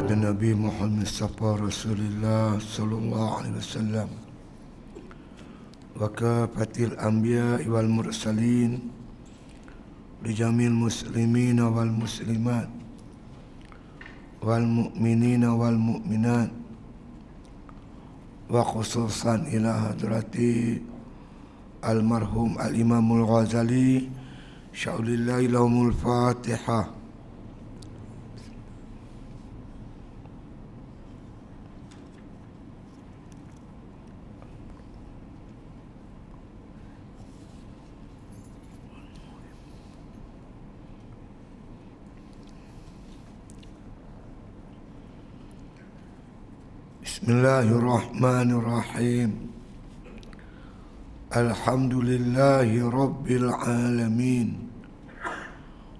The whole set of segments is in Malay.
kepada Nabi Muhammad Mustafa Rasulullah sallallahu alaihi wasallam. Wa kafatil anbiya wal mursalin. Li jamil muslimin wal muslimat. Wal mu'minin wal mu'minat. Wa khususan ila hadrati almarhum al-imam بسم الله الرحمن الرحيم الحمد لله رب العالمين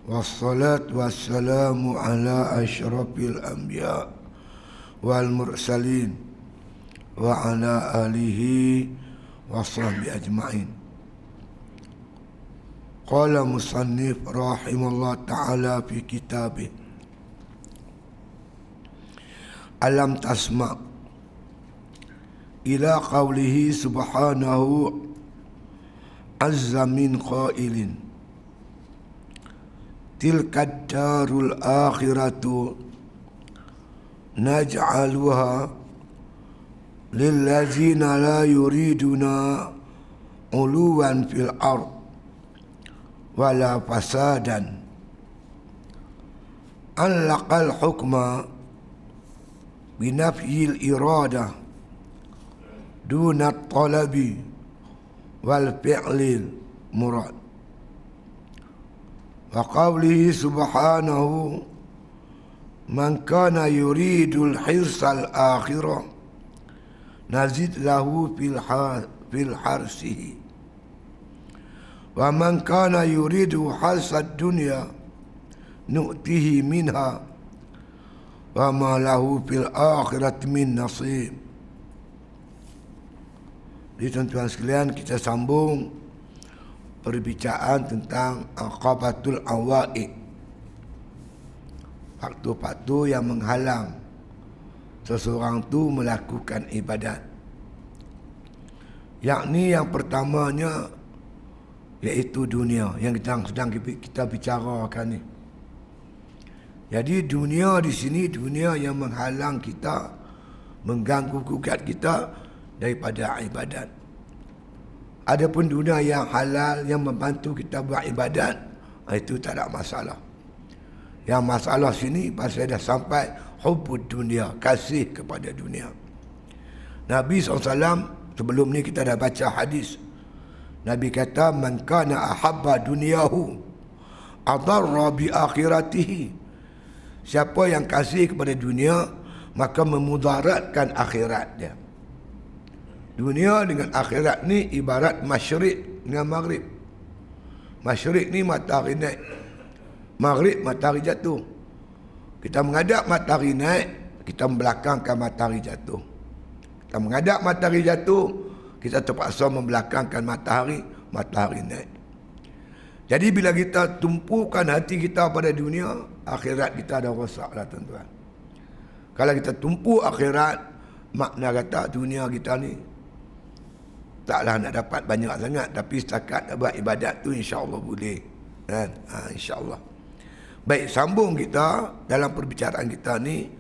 والصلاة والسلام على أشرف الأنبياء والمرسلين وعلى آله وصحبه أجمعين قال مصنف رحمه الله تعالى في كتابه ألم تسمع إلى قوله سبحانه عز من قائل تلك الدار الآخرة نجعلها للذين لا يريدون علوا في الأرض ولا فسادا. علق الحكم بنفي الإرادة. دون الطلب والفعل المراد. وقوله سبحانه من كان يريد الحرص الآخرة نزد له في في الحرسه. ومن كان يريد حرص الدنيا نؤته منها وما له في الآخرة من نصيب. Jadi tuan-tuan sekalian kita sambung perbicaraan tentang aqabatul awaid. Faktor-faktor yang menghalang seseorang tu melakukan ibadat. Yakni yang pertamanya iaitu dunia yang kita sedang kita bicarakan ni. Jadi dunia di sini dunia yang menghalang kita mengganggu gugat kita daripada ibadat. Adapun dunia yang halal yang membantu kita buat ibadat, ah, itu tak ada masalah. Yang masalah sini pasal dah sampai hubud dunia, kasih kepada dunia. Nabi SAW sebelum ni kita dah baca hadis. Nabi kata man kana ahabba dunyahu adarra bi akhiratihi. Siapa yang kasih kepada dunia maka memudaratkan akhirat dia. Dunia dengan akhirat ni ibarat masyrik dengan maghrib. Masyrik ni matahari naik. Maghrib matahari jatuh. Kita menghadap matahari naik, kita membelakangkan matahari jatuh. Kita menghadap matahari jatuh, kita terpaksa membelakangkan matahari, matahari naik. Jadi bila kita tumpukan hati kita pada dunia, akhirat kita dah rosaklah tuan-tuan. Kalau kita tumpu akhirat, makna kata dunia kita ni taklah nak dapat banyak sangat tapi setakat buat ibadat tu insya-Allah boleh. Kan ha, insya-Allah. Baik sambung kita dalam perbicaraan kita ni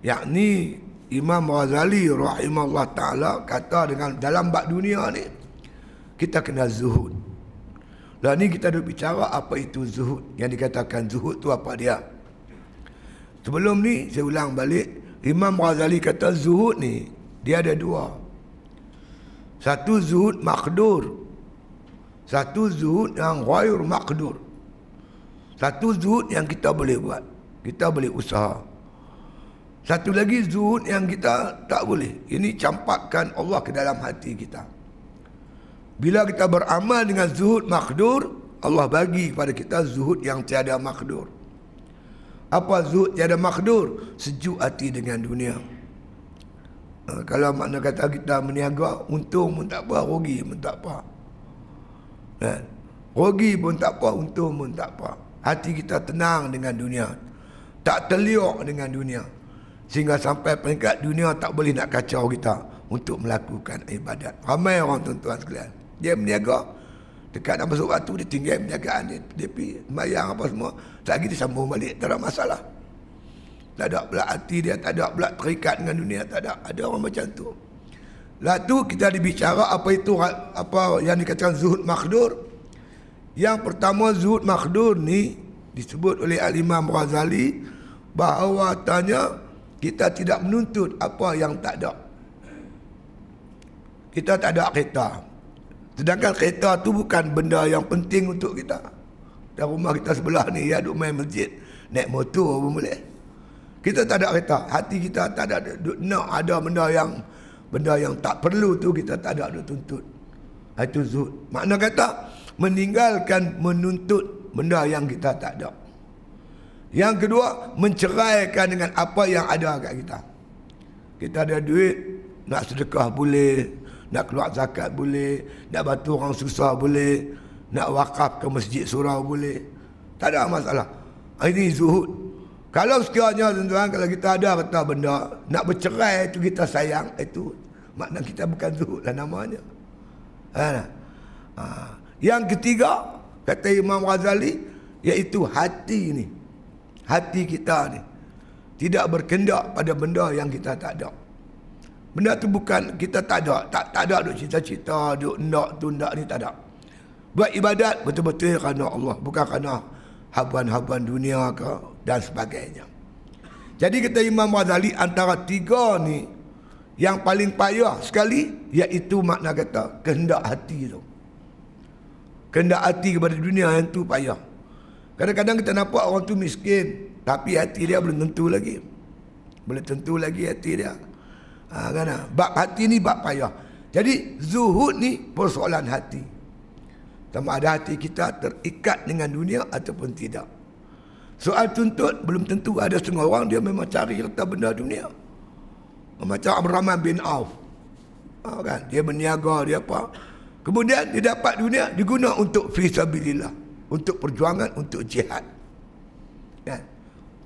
yakni Imam Ghazali rahimahullah taala kata dengan dalam bab dunia ni kita kena zuhud. Lah ni kita duk bicara apa itu zuhud. Yang dikatakan zuhud tu apa dia? Sebelum ni saya ulang balik. Imam Ghazali kata zuhud ni dia ada dua satu zuhud makdur. Satu zuhud yang ghair makdur. Satu zuhud yang kita boleh buat. Kita boleh usaha. Satu lagi zuhud yang kita tak boleh. Ini campakkan Allah ke dalam hati kita. Bila kita beramal dengan zuhud makdur, Allah bagi kepada kita zuhud yang tiada makdur. Apa zuhud tiada makdur? Sejuk hati dengan dunia. Ha, kalau makna kata kita meniaga, untung pun tak apa, rugi pun tak apa. Ha, rugi pun tak apa, untung pun tak apa. Hati kita tenang dengan dunia. Tak terliok dengan dunia. Sehingga sampai peringkat dunia tak boleh nak kacau kita untuk melakukan ibadat. Ramai orang tuan-tuan sekalian. Dia meniaga. Dekat nak masuk waktu, dia tinggal perniagaan dia. Dia pergi bayang apa semua. Lagi dia sambung balik. Tak ada masalah. Tak ada pula hati dia. Tak ada pula terikat dengan dunia. Tak ada. Ada orang macam tu. Lalu kita dibicara apa itu apa yang dikatakan zuhud makhdur. Yang pertama zuhud makhdur ni disebut oleh Al-Imam Ghazali bahawa tanya kita tidak menuntut apa yang tak ada. Kita tak ada kereta. Sedangkan kereta tu bukan benda yang penting untuk kita. Dan rumah kita sebelah ni, ya duk main masjid. Naik motor pun boleh. Kita tak ada kereta. Hati kita tak ada. Nak ada benda yang benda yang tak perlu tu kita tak ada duk tuntut. Itu zuhud. Makna kata, meninggalkan menuntut benda yang kita tak ada. Yang kedua, menceraikan dengan apa yang ada kat kita. Kita ada duit, nak sedekah boleh, nak keluar zakat boleh, nak bantu orang susah boleh, nak wakaf ke masjid surau boleh. Tak ada masalah. Ini zuhud. Kalau sekiranya tuan-tuan, kalau kita ada kata benda, nak bercerai itu kita sayang, itu makna kita bukan zuhud lah namanya. Ha, ha. Yang ketiga, kata Imam Ghazali, iaitu hati ini hati kita ni tidak berkendak pada benda yang kita tak ada. Benda tu bukan kita tak ada, tak tak ada duk cita-cita, duk nak tu nak ni tak ada. Buat ibadat betul-betul kerana Allah, bukan kerana habuan-habuan dunia ke dan sebagainya. Jadi kata Imam Ghazali antara tiga ni yang paling payah sekali iaitu makna kata kehendak hati tu. Kehendak hati kepada dunia yang tu payah. Kadang-kadang kita nampak orang tu miskin. Tapi hati dia belum tentu lagi. Belum tentu lagi hati dia. Ha, kan? Bab hati ni bab payah. Jadi zuhud ni persoalan hati. Sama ada hati kita terikat dengan dunia ataupun tidak. Soal tuntut belum tentu ada setengah orang dia memang cari harta benda dunia. Macam Abraham bin Auf. Ha, kan? Dia berniaga, dia apa. Kemudian dia dapat dunia diguna untuk fisabilillah untuk perjuangan untuk jihad. Kan?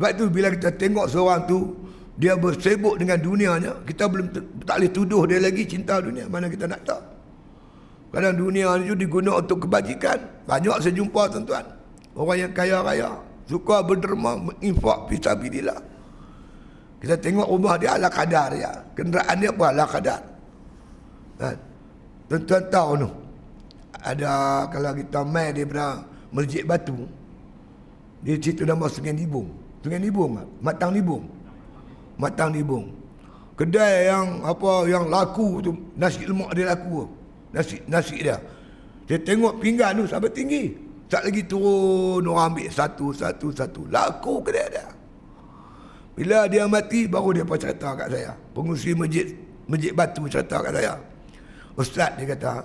Sebab itu bila kita tengok seorang tu dia bersibuk dengan dunianya, kita belum tak boleh tuduh dia lagi cinta dunia. Mana kita nak tahu? Kadang dunia itu diguna untuk kebajikan. Banyak saya jumpa tuan-tuan. Orang yang kaya-kaya suka berderma menginfak fisabilillah. Kita tengok rumah dia ala kadar ya. Kenderaan dia pun ala kadar. Kan? Tuan-tuan tahu tu. Ada kalau kita dia pernah Masjid Batu Dia cerita nama Sungai Nibung Sungai Nibung Matang Nibung Matang Nibung Kedai yang apa yang laku tu nasi lemak dia laku nasi nasi dia dia tengok pinggan tu sampai tinggi tak lagi turun orang ambil satu satu satu laku kedai dia bila dia mati baru dia pun cerita kat saya pengusi masjid masjid batu cerita kat saya ustaz dia kata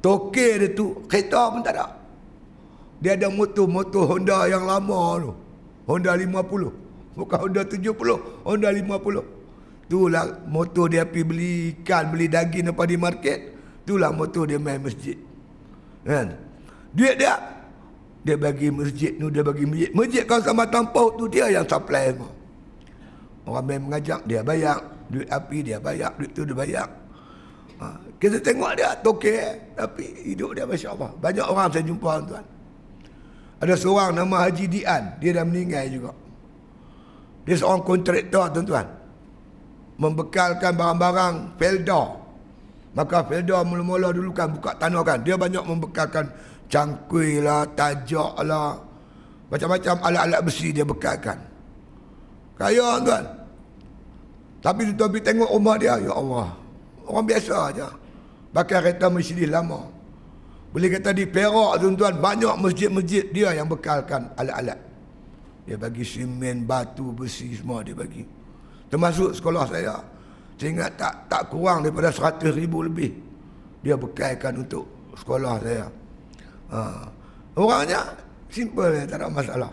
toke dia tu kereta pun tak ada dia ada motor-motor Honda yang lama tu. Honda 50. Bukan Honda 70, Honda 50. Itulah motor dia pergi beli ikan, beli daging apa di market. Itulah motor dia main masjid. Kan? Duit dia dia bagi masjid tu, dia bagi masjid. Masjid kau sama tampau tu dia yang supply semua. Orang main mengajak dia bayar, duit api dia bayar, duit tu dia bayar. Ha. Kita tengok dia toke tapi hidup dia masya-Allah. Banyak orang saya jumpa tuan. Ada seorang nama Haji Dian. Dia dah meninggal juga. Dia seorang kontraktor tuan-tuan. Membekalkan barang-barang Felda. Maka Felda mula-mula dulu kan buka tanah kan. Dia banyak membekalkan cangkui lah, tajak lah. Macam-macam alat-alat besi dia bekalkan. Kaya tuan. Tapi tuan pergi tengok rumah dia. Ya Allah. Orang biasa aja. Pakai kereta Mercedes lama. Boleh kata di Perak tuan-tuan banyak masjid-masjid dia yang bekalkan alat-alat. Dia bagi simen, batu, besi semua dia bagi. Termasuk sekolah saya. Saya ingat tak tak kurang daripada 100 ribu lebih. Dia bekalkan untuk sekolah saya. Ha. Orangnya simple tak ada masalah.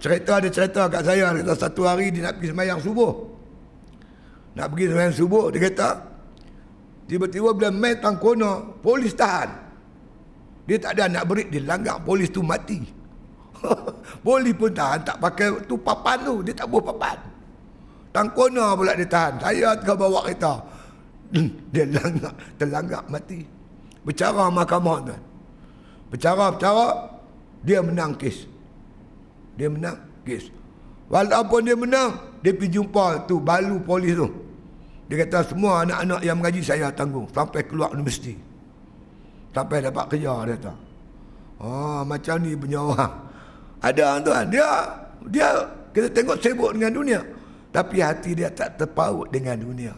Cerita ada cerita kat saya kata satu hari dia nak pergi sembahyang subuh. Nak pergi sembahyang subuh dia kata tiba-tiba bila main tangkono polis tahan. Dia tak ada nak berit, dia langgar polis tu mati. polis pun tahan tak pakai tu papan tu, dia tak buat papan. Tangkona pula dia tahan. Saya tengah bawa kereta. dia langgar, terlanggar mati. Bercara mahkamah tu. Bercara-bercara, dia menang kes. Dia menang kes. Walaupun dia menang, dia pergi jumpa tu balu polis tu. Dia kata semua anak-anak yang mengaji saya tanggung sampai keluar universiti. Sampai dapat kerja dia kata. Oh, macam ni punya orang. Ada tuan, dia dia kita tengok sibuk dengan dunia tapi hati dia tak terpaut dengan dunia.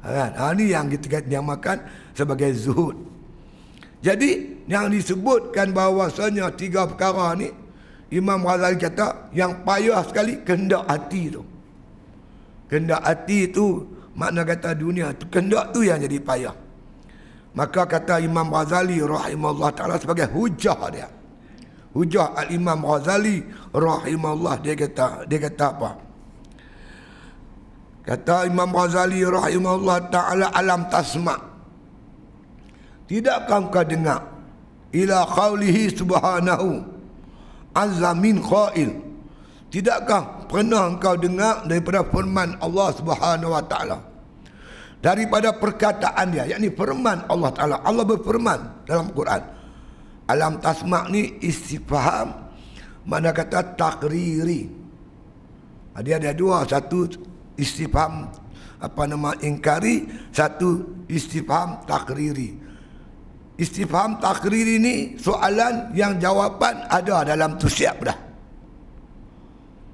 Kan? Ha, ini yang kita makan sebagai zuhud. Jadi yang disebutkan bahawasanya tiga perkara ni Imam Ghazali kata yang payah sekali kehendak hati tu. Kehendak hati tu makna kata dunia tu kehendak tu yang jadi payah. Maka kata Imam Ghazali rahimahullah taala sebagai hujah dia. Hujah al-Imam Ghazali rahimahullah dia kata dia kata apa? Kata Imam Ghazali rahimahullah ta'ala alam tasma' Tidakkah kau dengar? Ila qawlihi subhanahu Azza min khail Tidakkah pernah kau dengar Daripada firman Allah subhanahu wa ta'ala? Daripada perkataan dia yakni firman Allah ta'ala. Allah berfirman dalam Quran. Alam tasma' ni istifham Mana kata takriri. Dia ada dua. Satu istifham apa nama ingkari. Satu istifham takriri istifham takriri ini soalan yang jawapan ada dalam tu siap dah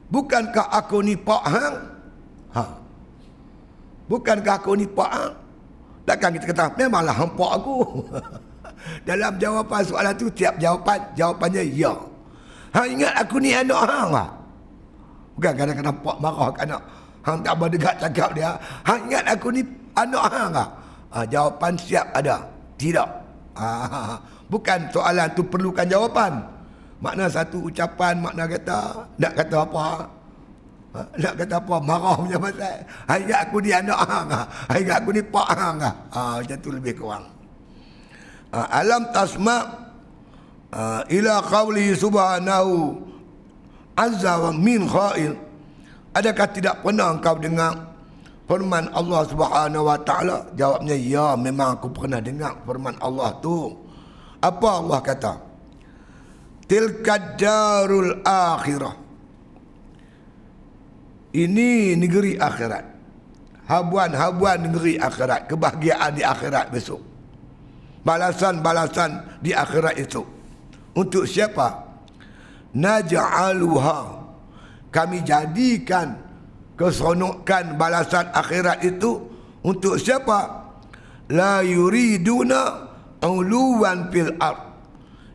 bukankah aku ni pak hang ha bukankah aku ni pak hang takkan kita kata memanglah hang pak aku dalam jawapan soalan tu tiap jawapan jawapannya ya hang ingat aku ni anak hang ah bukan kadang-kadang pak marah ke anak Hang tak berdekat cakap dia. Hang ingat aku ni anak hang ah? Ha, jawapan siap ada. Tidak. Ha, bukan soalan tu perlukan jawapan. Makna satu ucapan, makna kata, nak kata apa? Ha, nak kata apa? Marah pasal. Hang ingat aku ni anak hang ah? Ingat aku ni pak hang ah? Ha, macam tu lebih kurang. Ha, alam tasma' uh, ila qawli subhanahu azza wa min khail Adakah tidak pernah engkau dengar firman Allah Subhanahu wa taala? Jawabnya ya, memang aku pernah dengar firman Allah tu. Apa Allah kata? Tilka darul akhirah. Ini negeri akhirat. Habuan-habuan negeri akhirat, kebahagiaan di akhirat besok. Balasan-balasan di akhirat itu. Untuk siapa? Naj'aluha kami jadikan keseronokan balasan akhirat itu untuk siapa? La yuriduna uluwan fil ard.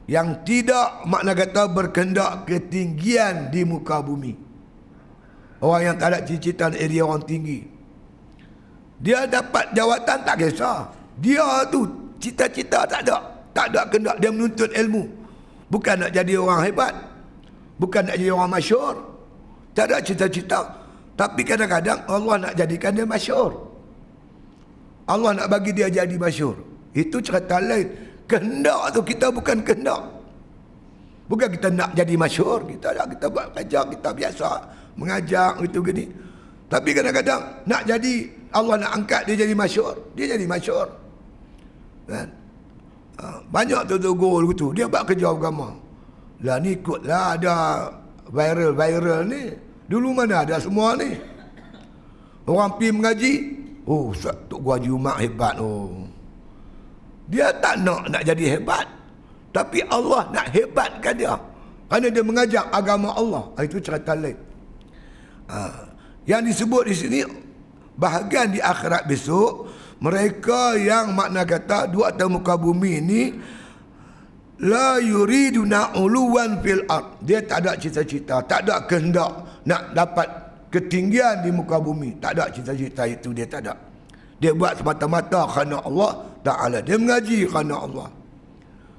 Yang tidak makna kata berkendak ketinggian di muka bumi. Orang yang tak ada cita-cita area orang tinggi. Dia dapat jawatan tak kisah. Dia tu cita-cita tak ada. Tak ada kendak dia menuntut ilmu. Bukan nak jadi orang hebat. Bukan nak jadi orang masyur tak ada cita-cita. Tapi kadang-kadang Allah nak jadikan dia masyur. Allah nak bagi dia jadi masyur. Itu cerita lain. Kehendak tu kita bukan kehendak. Bukan kita nak jadi masyur. Kita nak kita buat kerja kita biasa. Mengajak gitu gini. Tapi kadang-kadang nak jadi Allah nak angkat dia jadi masyur. Dia jadi masyur. Kan? Ha, banyak tu tu gol gitu. Dia buat kerja agama. Lah ni ikutlah ada viral-viral ni. Dulu mana ada semua ni? Orang pi mengaji, oh Tok Gua Haji Umar hebat oh. Dia tak nak nak jadi hebat. Tapi Allah nak hebatkan dia. Kerana dia mengajak agama Allah. Ah, itu cerita lain. Ha. Yang disebut di sini, bahagian di akhirat besok, mereka yang makna kata dua atas muka bumi ini la yuriduna uluwan fil ard dia tak ada cita-cita tak ada kehendak nak dapat ketinggian di muka bumi. Tak ada cita-cita itu dia tak ada. Dia buat semata-mata kerana Allah. Taala dia mengaji kerana Allah.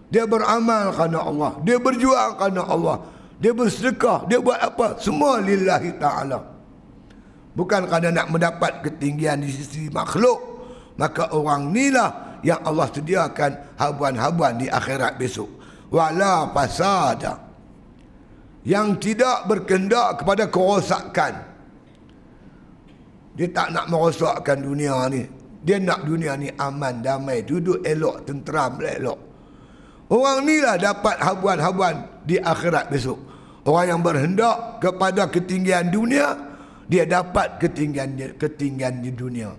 Dia beramal kerana Allah. Dia berjuang kerana Allah. Dia bersedekah. Dia buat apa? Semua lillahi taala. Bukan kerana nak mendapat ketinggian di sisi makhluk. Maka orang inilah yang Allah sediakan habuan-habuan di akhirat besok. Wala fasada. Yang tidak berkendak kepada kerosakan. Dia tak nak merosakkan dunia ni. Dia nak dunia ni aman, damai, duduk elok, tenteram, elok. Orang ni lah dapat habuan-habuan di akhirat besok. Orang yang berhendak kepada ketinggian dunia, dia dapat ketinggian ketinggian di dunia.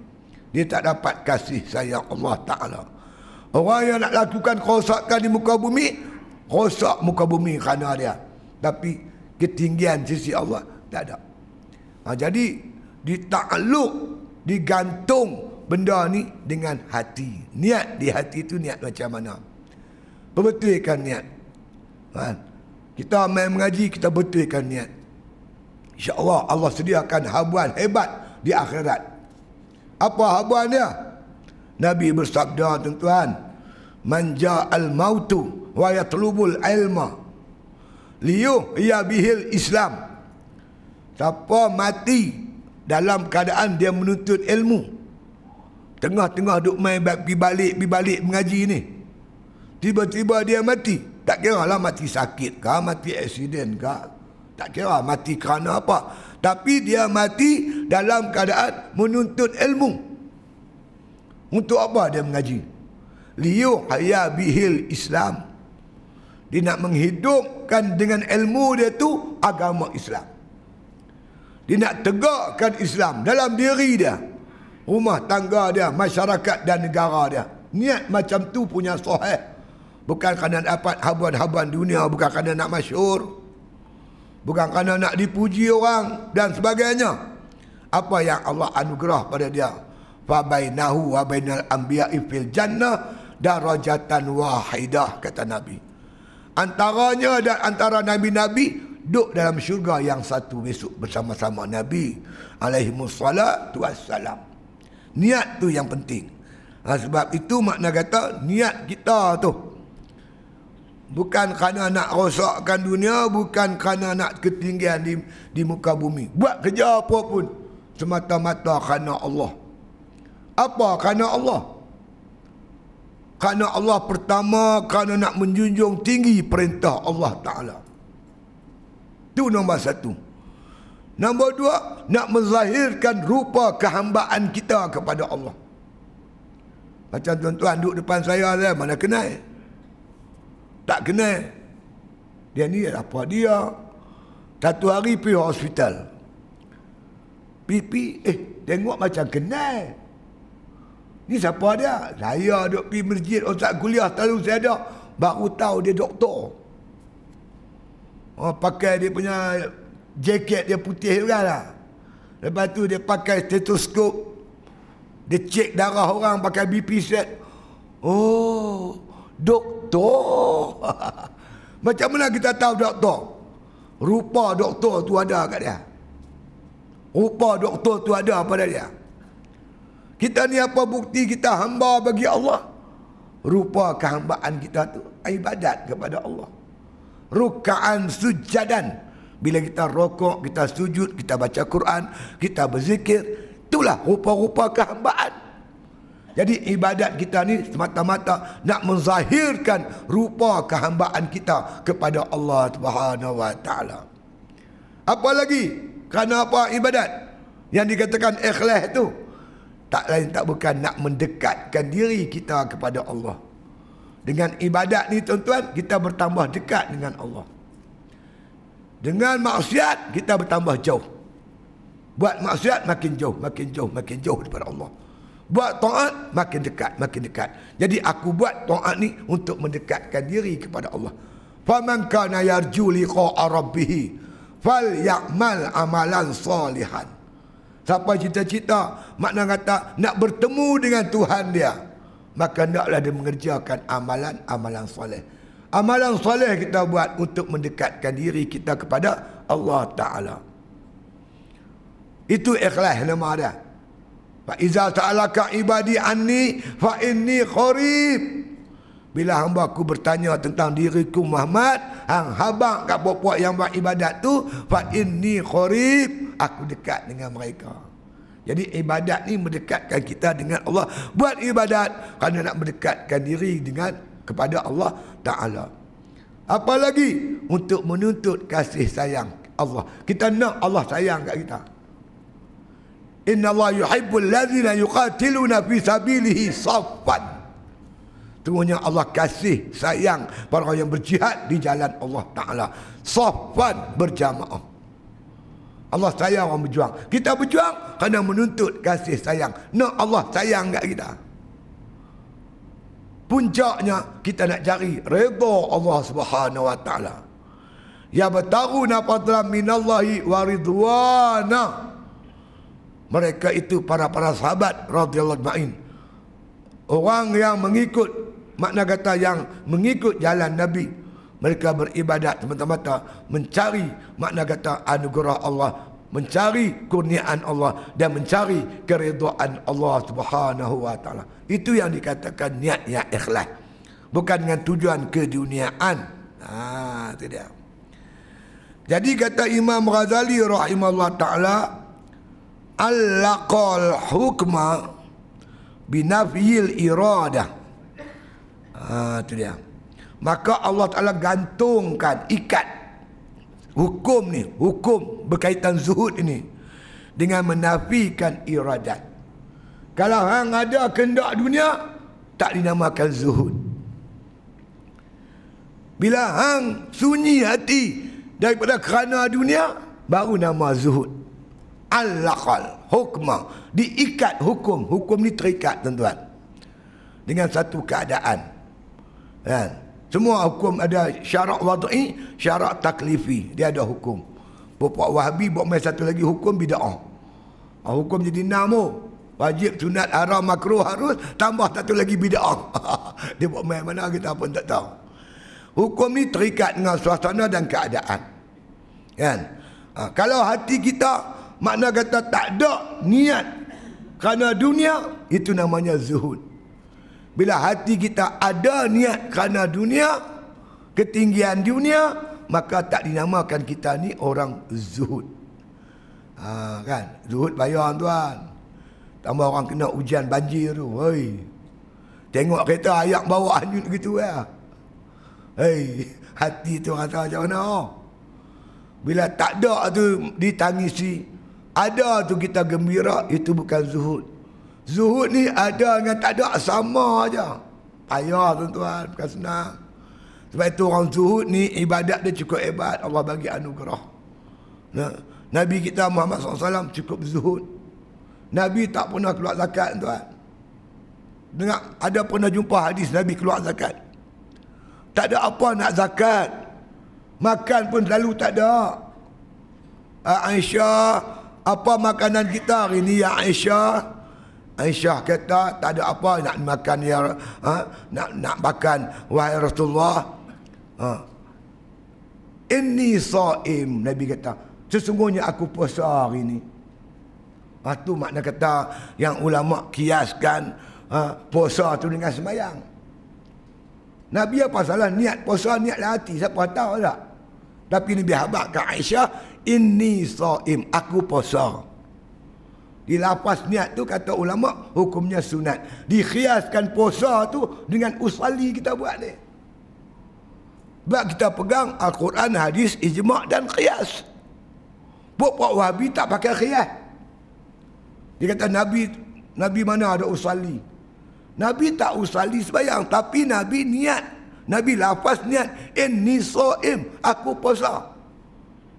Dia tak dapat kasih sayang Allah Ta'ala. Orang yang nak lakukan kerosakan di muka bumi, rosak muka bumi kerana dia. Tapi ketinggian sisi Allah, tak ada. Ha, jadi, ditakluk, digantung benda ni dengan hati. Niat di hati itu niat macam mana? Berbetulkan niat. Ha? Kita main mengaji, kita betulkan niat. InsyaAllah Allah sediakan habuan hebat di akhirat. Apa habuan dia? Nabi bersabda tuan-tuan. Man ja'al mautu wa yatlubul ilma. Liyu ya bihil Islam. Siapa mati dalam keadaan dia menuntut ilmu. Tengah-tengah duk main pergi balik, pergi balik mengaji ni. Tiba-tiba dia mati. Tak kira lah mati sakit ke, mati aksiden ke. Tak kira mati kerana apa. Tapi dia mati dalam keadaan menuntut ilmu. Untuk apa dia mengaji? Liyu haya bihil Islam. Dia nak menghidupkan dengan ilmu dia tu agama Islam. Dia nak tegakkan Islam dalam diri dia rumah tangga dia, masyarakat dan negara dia. Niat macam tu punya sahih. Bukan kerana dapat habuan-habuan dunia, bukan kerana nak masyur. Bukan kerana nak dipuji orang dan sebagainya. Apa yang Allah anugerah pada dia. Fabainahu wa bainal anbiya'i fil jannah darajatan wahidah kata Nabi. Antaranya dan antara nabi-nabi duduk dalam syurga yang satu besok bersama-sama Nabi alaihi wassalatu wassalam. Niat tu yang penting. Ha, sebab itu makna kata niat kita tu. Bukan kerana nak rosakkan dunia, bukan kerana nak ketinggian di di muka bumi. Buat kerja apa pun semata-mata kerana Allah. Apa kerana Allah? Kerana Allah pertama kerana nak menjunjung tinggi perintah Allah Ta'ala. Itu nombor satu. Nombor dua, nak menzahirkan rupa kehambaan kita kepada Allah. Macam tuan-tuan duduk depan saya, saya mana kenal? Tak kenal. Dia ni apa dia? Satu hari pergi hospital. Pipi, eh, tengok macam kenal. Ni siapa dia? Saya duduk pergi masjid, Ustaz kuliah, terlalu saya ada. Baru tahu dia doktor. Oh, pakai dia punya jaket dia putih juga lah. Lepas tu dia pakai stetoskop. Dia cek darah orang pakai BP set. Oh, doktor. Macam mana kita tahu doktor? Rupa doktor tu ada kat dia. Rupa doktor tu ada pada dia. Kita ni apa bukti kita hamba bagi Allah? Rupa kehambaan kita tu ibadat kepada Allah. Rukaan sujadan bila kita rokok, kita sujud, kita baca Quran, kita berzikir, itulah rupa-rupa kehambaan. Jadi ibadat kita ni semata-mata nak menzahirkan rupa kehambaan kita kepada Allah Subhanahu Wa Taala. Apa lagi? Kerana apa ibadat? Yang dikatakan ikhlas itu tak lain tak bukan nak mendekatkan diri kita kepada Allah. Dengan ibadat ni tuan-tuan, kita bertambah dekat dengan Allah. Dengan maksiat kita bertambah jauh. Buat maksiat makin jauh, makin jauh, makin jauh daripada Allah. Buat taat makin dekat, makin dekat. Jadi aku buat taat ni untuk mendekatkan diri kepada Allah. Faman kana yarju liqa'a rabbih falyamal amalan salihan. Siapa cita-cita makna kata nak bertemu dengan Tuhan dia, maka hendaklah dia mengerjakan amalan-amalan soleh. Amalan soleh kita buat untuk mendekatkan diri kita kepada Allah Ta'ala. Itu ikhlas nama dia. Fa iza ta'alaka ibadi anni fa inni qarib. Bila hamba aku bertanya tentang diriku Muhammad, hang habang kat puak yang buat ibadat tu, fa inni qarib, aku dekat dengan mereka. Jadi ibadat ni mendekatkan kita dengan Allah. Buat ibadat kerana nak mendekatkan diri dengan kepada Allah Ta'ala. Apalagi untuk menuntut kasih sayang Allah. Kita nak Allah sayang kat kita. Inna Allah yuhibbul ladhina yuqatiluna fi sabilihi saffan. Tunggunya Allah kasih sayang para orang yang berjihad di jalan Allah Ta'ala. Saffan berjamaah. Allah sayang orang berjuang. Kita berjuang kerana menuntut kasih sayang. Nak Allah sayang kat kita. Puncaknya kita nak cari redha Allah Subhanahu Wa Ta'ala. Ya bataruna fadlan minallahi wa ridwana. Mereka itu para-para sahabat radhiyallahu ma'in. Orang yang mengikut makna kata yang mengikut jalan Nabi mereka beribadat semata-mata mencari makna kata anugerah Allah mencari kurniaan Allah dan mencari keridhaan Allah Subhanahu wa taala. Itu yang dikatakan niat yang ikhlas. Bukan dengan tujuan keduniaan. Ha itu dia. Jadi kata Imam Ghazali rahimahullah taala al-laqal hukma binafyil iradah. Ha, tu dia. Maka Allah Ta'ala gantungkan, ikat hukum ni, hukum berkaitan zuhud ini dengan menafikan iradat. Kalau hang ada kendak dunia, tak dinamakan zuhud. Bila hang sunyi hati daripada kerana dunia, baru nama zuhud. Al-laqal, hukmah. Diikat hukum. Hukum ni terikat tuan-tuan. Dengan satu keadaan. Kan? Semua hukum ada syarak wad'i, syarak taklifi. Dia ada hukum. Bapak Wahabi buat main satu lagi hukum bida'ah. Hukum jadi enam Wajib, sunat, haram, makruh, harus. Tambah satu lagi bida'ah. Dia buat main mana kita pun tak tahu. Hukum ni terikat dengan suasana dan keadaan. Kan? Ha, kalau hati kita makna kata tak ada niat kerana dunia, itu namanya zuhud. Bila hati kita ada niat kerana dunia, ketinggian dunia, maka tak dinamakan kita ni orang zuhud. Ha, kan? Zuhud bayar tuan. Tambah orang kena hujan banjir tu. Hei. Tengok kereta ayak bawa hanyut gitu ya. Hei, hati tu rasa macam mana? Bila tak ada tu ditangisi, ada tu kita gembira, itu bukan zuhud. Zuhud ni ada dengan tak ada sama aja. Payah tuan-tuan, bukan senang. Sebab itu orang zuhud ni ibadat dia cukup hebat. Allah bagi anugerah. Nah, Nabi kita Muhammad SAW cukup zuhud. Nabi tak pernah keluar zakat tuan. Dengar, ada pernah jumpa hadis Nabi keluar zakat. Tak ada apa nak zakat. Makan pun lalu tak ada. Aisyah, apa makanan kita hari ni ya Aisyah? Aisyah kata tak ada apa nak makan ya ha? nak nak makan wahai Rasulullah. Ha. Ini saim Nabi kata sesungguhnya aku puasa hari ini. Ha, tu makna kata yang ulama kiaskan ha, puasa tu dengan semayang. Nabi apa salah niat puasa niat hati siapa tahu tak? Tapi Nabi habaq ke Aisyah ini saim aku puasa. Di lapas niat tu kata ulama hukumnya sunat. Dikhiaskan puasa tu dengan usali kita buat ni. Sebab kita pegang Al-Quran, hadis, ijma' dan qiyas. Buat-buat wahabi tak pakai khiyas. Dia kata Nabi Nabi mana ada usali. Nabi tak usali sebayang. Tapi Nabi niat. Nabi lapas niat. Inni so'im. Aku puasa.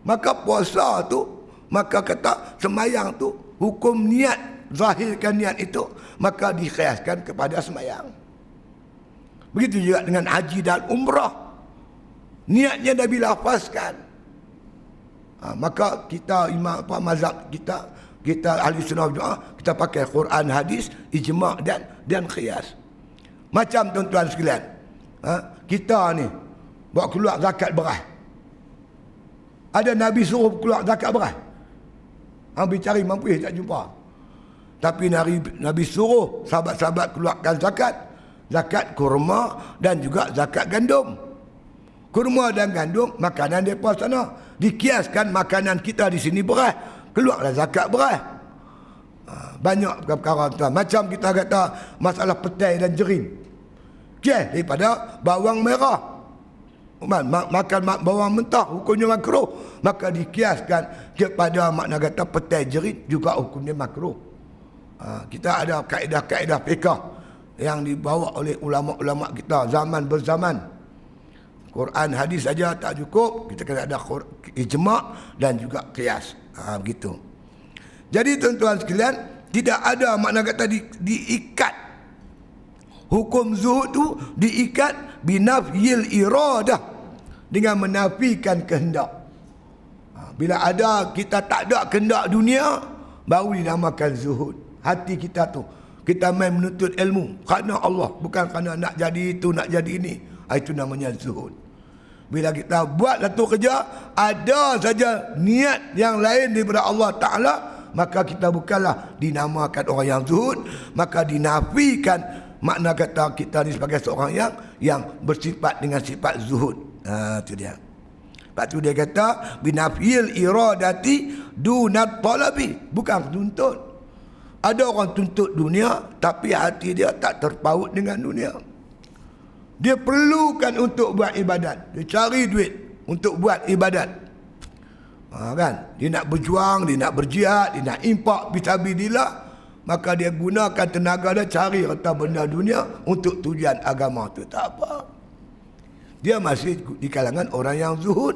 Maka puasa tu. Maka kata semayang tu hukum niat zahirkan niat itu maka dikhiaskan kepada semayang. Begitu juga dengan haji dan umrah. Niatnya dah bilafazkan ha, maka kita imam apa mazhab kita kita ahli sunnah doa kita pakai Quran hadis ijma' dan dan qiyas macam tuan-tuan sekalian ha, kita ni buat keluar zakat beras. Ada nabi suruh keluar zakat beras Ambil cari mampu tak jumpa. Tapi Nabi, Nabi suruh sahabat-sahabat keluarkan zakat. Zakat kurma dan juga zakat gandum. Kurma dan gandum makanan mereka sana. Dikiaskan makanan kita di sini beras. Keluarlah zakat beras. Ha, banyak perkara tuan. Macam kita kata masalah petai dan jerin. Kias daripada bawang merah. Makan bawang mentah hukumnya makruh. Maka dikiaskan kepada makna kata petai jerit juga hukumnya makruh. Ha, kita ada kaedah-kaedah fiqah yang dibawa oleh ulama-ulama kita zaman berzaman. Quran hadis saja tak cukup. Kita kena ada ijma' dan juga kias ha, begitu. Jadi tuan-tuan sekalian tidak ada makna kata di, diikat. Hukum zuhud tu diikat binafyil iradah dengan menafikan kehendak. Ha, bila ada kita tak ada kehendak dunia baru dinamakan zuhud. Hati kita tu kita main menuntut ilmu. Kerana Allah bukan kerana nak jadi itu nak jadi ini. Ha, itu namanya zuhud. Bila kita buat satu kerja ada saja niat yang lain daripada Allah Ta'ala maka kita bukanlah dinamakan orang yang zuhud maka dinafikan makna kata kita ni sebagai seorang yang yang bersifat dengan sifat zuhud. Ha tu dia. Sebab tu dia kata binafil iradati dunat talabi, bukan tuntut. Ada orang tuntut dunia tapi hati dia tak terpaut dengan dunia. Dia perlukan untuk buat ibadat. Dia cari duit untuk buat ibadat. Ha, kan? Dia nak berjuang, dia nak berjihad, dia nak impak bisabilillah maka dia gunakan tenaga dia cari harta benda dunia untuk tujuan agama tu. Tak apa. Dia masih di kalangan orang yang zuhud.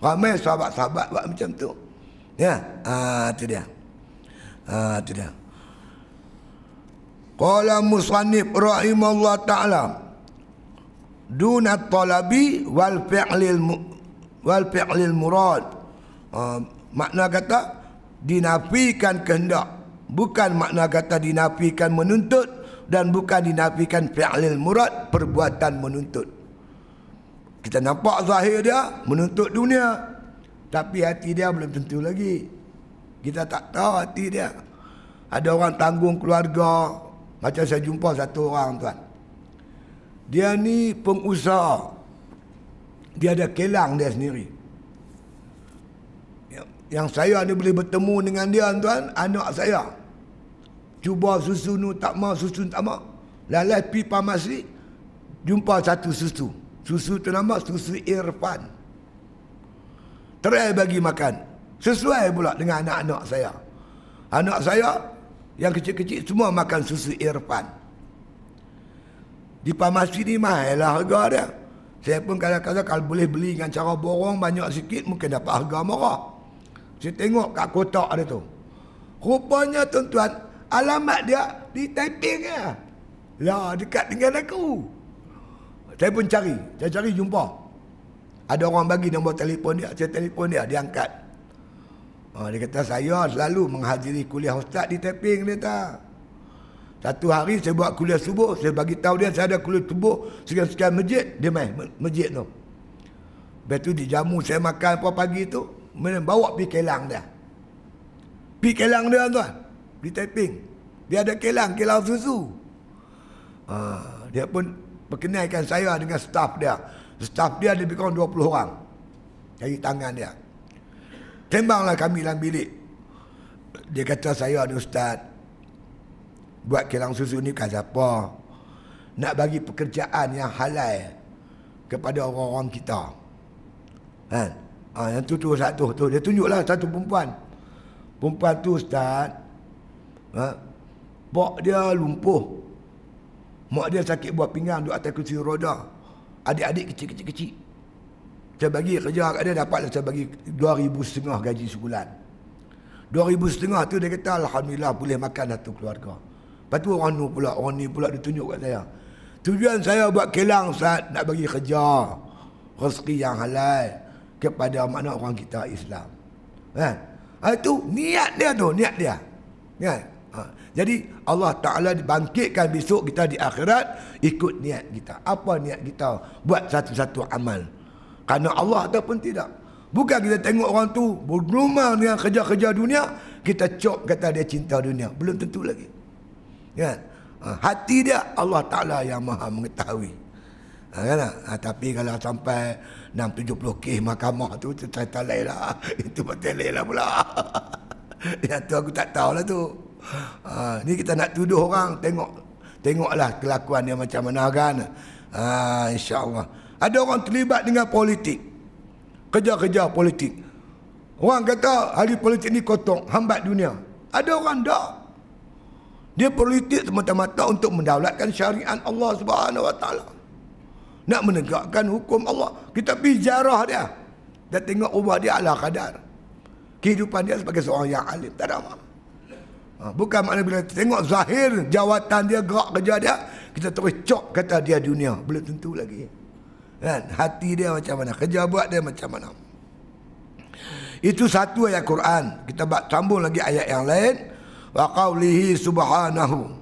Ramai sahabat-sahabat buat macam tu. Ya ah tu dia. Ah tu dia. Qala musannif rahimallahu taala duna talabi wal fi'lil wal fi'lil murad. Uh, makna kata dinafikan kehendak bukan makna kata dinafikan menuntut dan bukan dinafikan fi'lil murad perbuatan menuntut. Kita nampak zahir dia menuntut dunia. Tapi hati dia belum tentu lagi. Kita tak tahu hati dia. Ada orang tanggung keluarga. Macam saya jumpa satu orang tuan. Dia ni pengusaha. Dia ada kelang dia sendiri. Yang saya ni boleh bertemu dengan dia tuan anak saya cuba susu nu tak mau susu tak mau. Lalai pi pharmacy jumpa satu susu. Susu tu nama susu irfan. Try bagi makan. Sesuai pula dengan anak-anak saya. Anak saya yang kecil-kecil semua makan susu irfan. Di pharmacy ni mahal lah harga dia. Saya pun kadang-kadang kalau boleh beli dengan cara borong banyak sikit mungkin dapat harga murah. Saya tengok kat kotak ada tu. Rupanya tuan-tuan, alamat dia di typing ya. Lah dekat dengan aku. Saya pun cari, saya cari jumpa. Ada orang bagi nombor telefon dia, saya telefon dia, dia angkat. Oh, dia kata saya selalu menghadiri kuliah ustaz di typing dia tak. Satu hari saya buat kuliah subuh, saya bagi tahu dia saya ada kuliah subuh sekian-sekian masjid, dia main masjid tu. Lepas tu dijamu saya makan apa pagi tu, bawa pi kelang dia. Pi kelang dia tuan. Di typing. Dia ada kelang, kelang susu. Ha, dia pun perkenalkan saya dengan staf dia. Staf dia lebih kurang 20 orang. Dari tangan dia. Tembanglah kami dalam bilik. Dia kata saya ni ustaz. Buat kelang susu ni kan siapa? Nak bagi pekerjaan yang halal kepada orang-orang kita. Kan? Ha, yang tu tu satu tu dia tunjuklah satu perempuan. Perempuan tu ustaz. Ha, bok dia lumpuh. Mak dia sakit buah pinggang duduk atas kursi roda. Adik-adik kecil-kecil kecil. Saya bagi kerja kat dia dapatlah saya bagi 2000 setengah gaji sebulan. 2000 setengah tu dia kata alhamdulillah boleh makan satu keluarga. Lepas tu orang ni pula, orang ni pula dia tunjuk kat saya. Tujuan saya buat kelang Ustaz nak bagi kerja. Rezeki yang halal kepada mana orang kita Islam. Kan? Ha, itu niat dia tu, niat dia. Kan? Ha. Jadi Allah Ta'ala dibangkitkan besok kita di akhirat ikut niat kita. Apa niat kita buat satu-satu amal. Karena Allah ataupun tidak. Bukan kita tengok orang tu bergelumang dengan kerja-kerja dunia. Kita cok kata dia cinta dunia. Belum tentu lagi. Kan? Ha. Hati dia Allah Ta'ala yang maha mengetahui. Ha, kan? ha, tapi kalau sampai 670 kes mahkamah tu cerita lain lah. Itu betul lain lah pula. Yang tu aku tak tahu lah tu. Ha, ni kita nak tuduh orang tengok tengoklah kelakuan dia macam mana kan. Ha, InsyaAllah. Ada orang terlibat dengan politik. Kerja-kerja politik. Orang kata ahli politik ni kotor, hambat dunia. Ada orang tak. Dia politik semata-mata untuk mendaulatkan syariat Allah Subhanahu Wa Taala. Nak menegakkan hukum Allah. Kita pergi jarah dia. Dan tengok ubah dia ala kadar. Kehidupan dia sebagai seorang yang alim. Tak ada apa. Ha, bukan makna bila tengok zahir jawatan dia, gerak kerja dia. Kita terus cok kata dia dunia. Belum tentu lagi. Kan? Hati dia macam mana. Kerja buat dia macam mana. Itu satu ayat Quran. Kita sambung lagi ayat yang lain. Wa qawlihi subhanahu.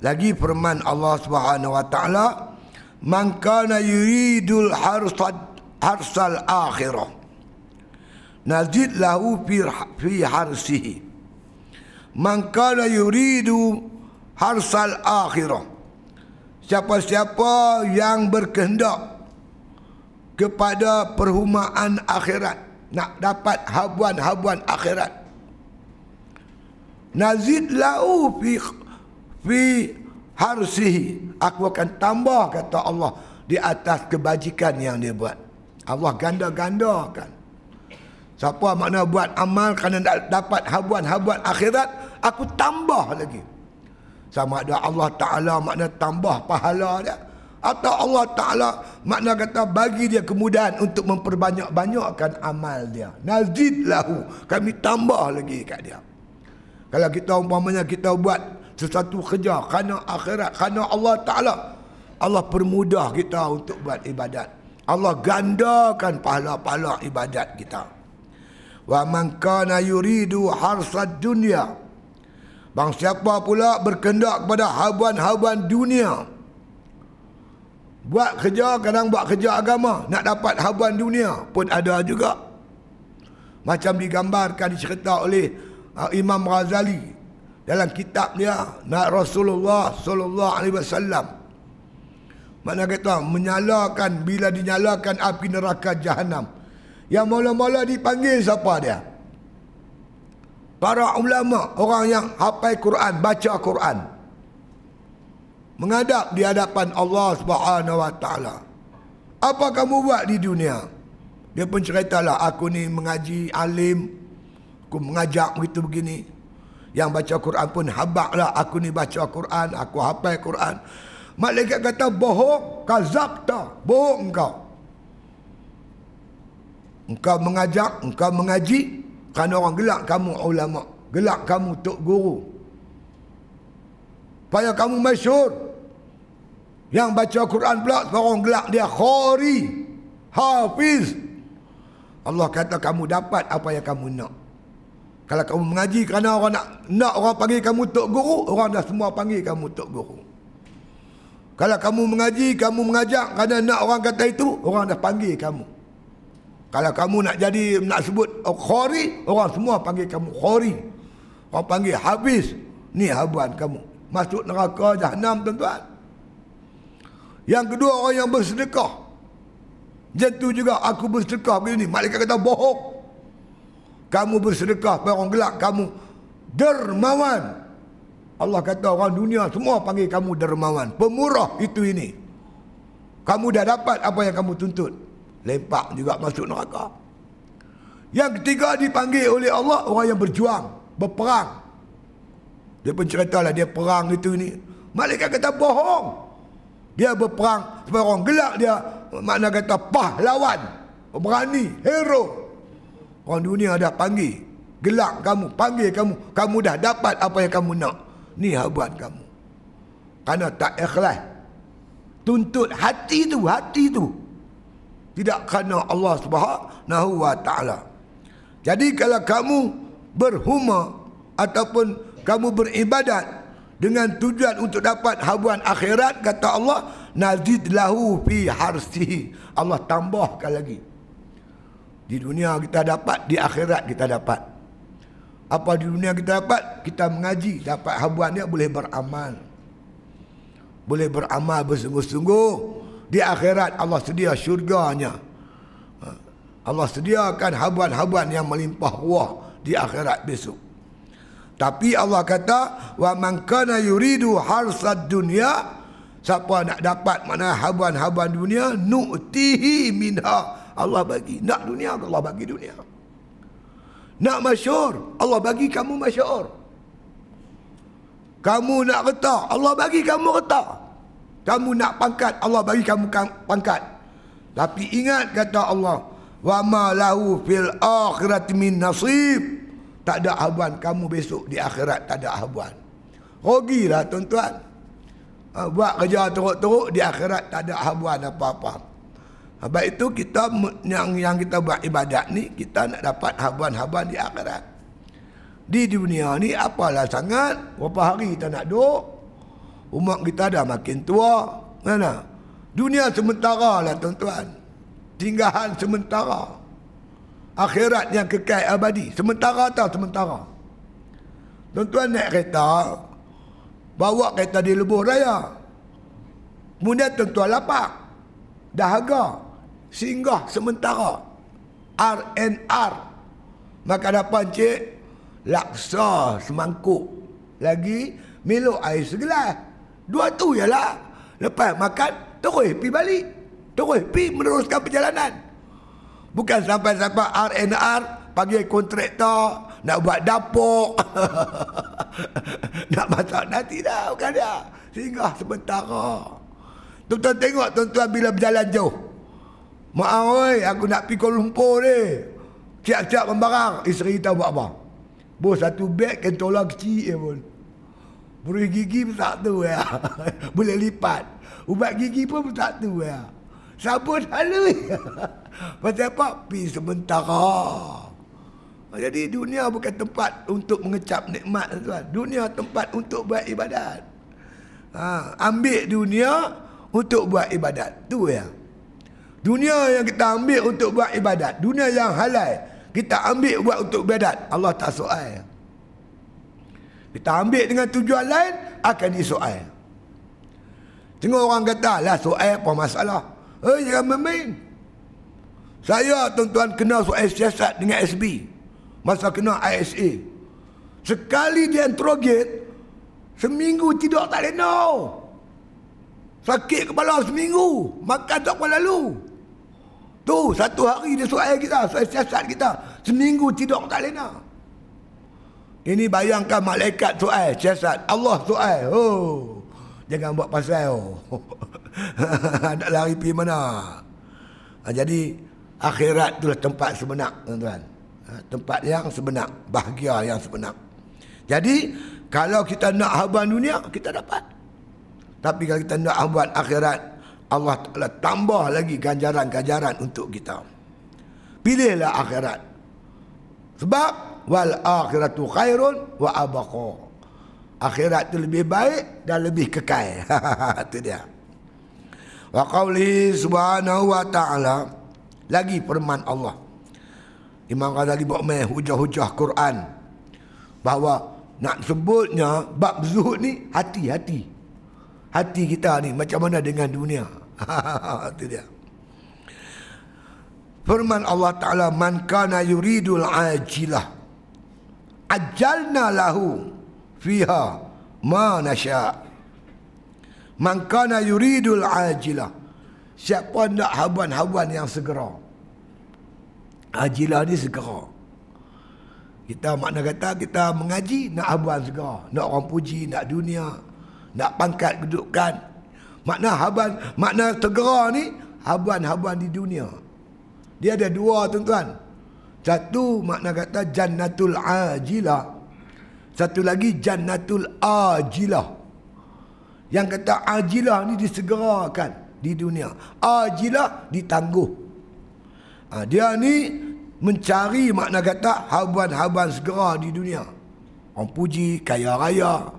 Lagi firman Allah subhanahu wa ta'ala. Man kana yuridul harsad harsal akhirah. Nazid lahu fi harsihi. Man kana yuridu harsal akhirah. Siapa-siapa yang berkehendak kepada perhumaan akhirat nak dapat habuan-habuan akhirat. Nazid lau fi fi harsihi. Aku akan tambah kata Allah di atas kebajikan yang dia buat. Allah ganda-gandakan. Siapa makna buat amal kerana dapat habuan-habuan akhirat, aku tambah lagi. Sama ada Allah Ta'ala makna tambah pahala dia atau Allah Ta'ala makna kata bagi dia kemudahan untuk memperbanyak-banyakkan amal dia. Nazid lahu. Kami tambah lagi kat dia. Kalau kita umpamanya kita buat sesuatu kerja kerana akhirat, kerana Allah Ta'ala. Allah permudah kita untuk buat ibadat. Allah gandakan pahala-pahala ibadat kita. Wa man kana yuridu harsad dunya. Bang siapa pula berkendak kepada habuan-habuan dunia. Buat kerja kadang buat kerja agama nak dapat habuan dunia pun ada juga. Macam digambarkan dicerita oleh uh, Imam Ghazali dalam kitab dia Nak Rasulullah sallallahu alaihi wasallam. Mana kata menyalakan bila dinyalakan api neraka jahanam. Yang mula-mula dipanggil siapa dia? Para ulama, orang yang hafal Quran, baca Quran menghadap di hadapan Allah Subhanahu Wa Taala. Apa kamu buat di dunia? Dia pun ceritalah aku ni mengaji alim, aku mengajak begitu begini. Yang baca Quran pun habaklah aku ni baca Quran, aku hafal Quran. Malaikat kata bohong, kazabta, bohong engkau. Engkau mengajak, engkau mengaji kerana orang gelak kamu ulama, gelak kamu tok guru. Supaya kamu masyur. Yang baca Quran pula seorang gelak dia khori. Hafiz. Allah kata kamu dapat apa yang kamu nak. Kalau kamu mengaji kerana orang nak nak orang panggil kamu tok guru, orang dah semua panggil kamu tok guru. Kalau kamu mengaji, kamu mengajak kerana nak orang kata itu, orang dah panggil kamu. Kalau kamu nak jadi nak sebut khori, orang semua panggil kamu khori. Orang panggil habis. Ni habuan kamu masuk neraka jahanam tuan-tuan. Yang kedua orang yang bersedekah. Jatuh juga aku bersedekah begini. Malaikat kata bohong. Kamu bersedekah pada orang gelap kamu dermawan. Allah kata orang dunia semua panggil kamu dermawan. Pemurah itu ini. Kamu dah dapat apa yang kamu tuntut. Lempak juga masuk neraka. Yang ketiga dipanggil oleh Allah orang yang berjuang, berperang. Dia pun ceritalah dia perang itu ni. Malaikat kata bohong. Dia berperang supaya orang gelak dia. Makna kata pahlawan. Berani. Hero. Orang dunia dah panggil. Gelak kamu. Panggil kamu. Kamu dah dapat apa yang kamu nak. Ni habuan kamu. Kerana tak ikhlas. Tuntut hati tu. Hati tu. Tidak kerana Allah subhanahu wa ta'ala. Jadi kalau kamu berhuma ataupun kamu beribadat dengan tujuan untuk dapat habuan akhirat kata Allah nazid lahu fi harsihi. Allah tambahkan lagi. Di dunia kita dapat di akhirat kita dapat. Apa di dunia kita dapat? Kita mengaji dapat habuan dia boleh beramal. Boleh beramal bersungguh-sungguh di akhirat Allah sedia syurganya. Allah sediakan habuan-habuan yang melimpah ruah di akhirat besok tapi Allah kata wa man kana yuridu harsad dunya Siapa nak dapat mana haban-haban dunia, nu'tihi minha. Allah bagi. Nak dunia, Allah bagi dunia. Nak masyur, Allah bagi kamu masyur. Kamu nak retak, Allah bagi kamu retak. Kamu nak pangkat, Allah bagi kamu pangkat. Tapi ingat kata Allah, wa ma lahu fil akhirati min nasib. Tak ada habuan kamu besok di akhirat tak ada habuan. Rugilah tuan-tuan. Ha, buat kerja teruk-teruk di akhirat tak ada habuan apa-apa. Sebab itu kita yang yang kita buat ibadat ni kita nak dapat habuan-habuan di akhirat. Di dunia ni apalah sangat berapa hari kita nak duduk. Umat kita dah makin tua. Mana? Dunia sementara lah tuan-tuan. Tinggalan sementara. Akhirat yang kekal abadi. Sementara atau sementara. Tuan-tuan naik kereta bawa kereta di lebuh raya. Kemudian tentu lapak. Dahaga. Singgah sementara. RNR. Maka dapat cik. Laksa semangkuk. Lagi miluk air segelas. Dua tu ialah. Lepas makan, terus pergi balik. Terus pergi meneruskan perjalanan. Bukan sampai-sampai RNR panggil kontraktor nak buat dapur. Nak masak nanti dah bukan dia. Singgah sementara. Tuan-tuan tengok tuan-tuan bila berjalan jauh. Maaf oi aku nak pergi Kuala Lumpur ni. Siap-siap membarang. Isteri kita buat apa? Bos satu beg kentola kecil je pun Beri gigi pun tak tu ya. Boleh lipat. Ubat gigi pun tak tu ya. Sabun halus. Pasal apa? Pi sementara. Jadi dunia bukan tempat untuk mengecap nikmat tuan. Dunia tempat untuk buat ibadat. Ha, ambil dunia untuk buat ibadat. Tu ya. Dunia yang kita ambil untuk buat ibadat, dunia yang halal, kita ambil buat untuk ibadat. Allah tak soal. Kita ambil dengan tujuan lain akan disoal. Tengok orang kata, lah soal apa masalah? Eh, jangan main. Saya tuan-tuan kena soal siasat dengan SB masa kena ISA. Sekali dia interrogate, seminggu tidur tak lena. Sakit kepala seminggu, makan tak pun lalu. Tu satu hari dia soal kita, soal siasat kita. Seminggu tidur tak lena. Ini bayangkan malaikat soal siasat. Allah soal. Oh. Jangan buat pasal. Oh. Nak lari pergi mana. Ha, jadi akhirat itulah tempat sebenar tuan-tuan. Ha, tempat yang sebenar, bahagia yang sebenar. Jadi, kalau kita nak habuan dunia, kita dapat. Tapi kalau kita nak habuan akhirat, Allah Ta'ala tambah lagi ganjaran-ganjaran untuk kita. Pilihlah akhirat. Sebab, wal akhiratu khairun wa abaqa. Akhirat itu lebih baik dan lebih kekal. Itu dia. Wa qawli subhanahu wa ta'ala. Lagi firman Allah. Imam Ghazali buat main hujah-hujah Quran bahawa nak sebutnya bab zuhud ni hati-hati. Hati kita ni macam mana dengan dunia. Itu dia. Firman Allah Ta'ala Man kana yuridul ajilah Ajalna lahu Fiha Ma nasya' Man kana yuridul ajilah Siapa nak habuan-habuan yang segera Ajilah ni segera. Kita makna kata kita mengaji nak habuan segera. Nak orang puji, nak dunia, nak pangkat kedudukan. Makna habuan, makna segera ni habuan-habuan di dunia. Dia ada dua tuan-tuan. Satu makna kata jannatul ajilah. Satu lagi jannatul ajilah. Yang kata ajilah ni disegerakan di dunia. Ajilah ditangguh. Ha, dia ni mencari makna kata habuan-habuan segera di dunia. Orang puji kaya raya.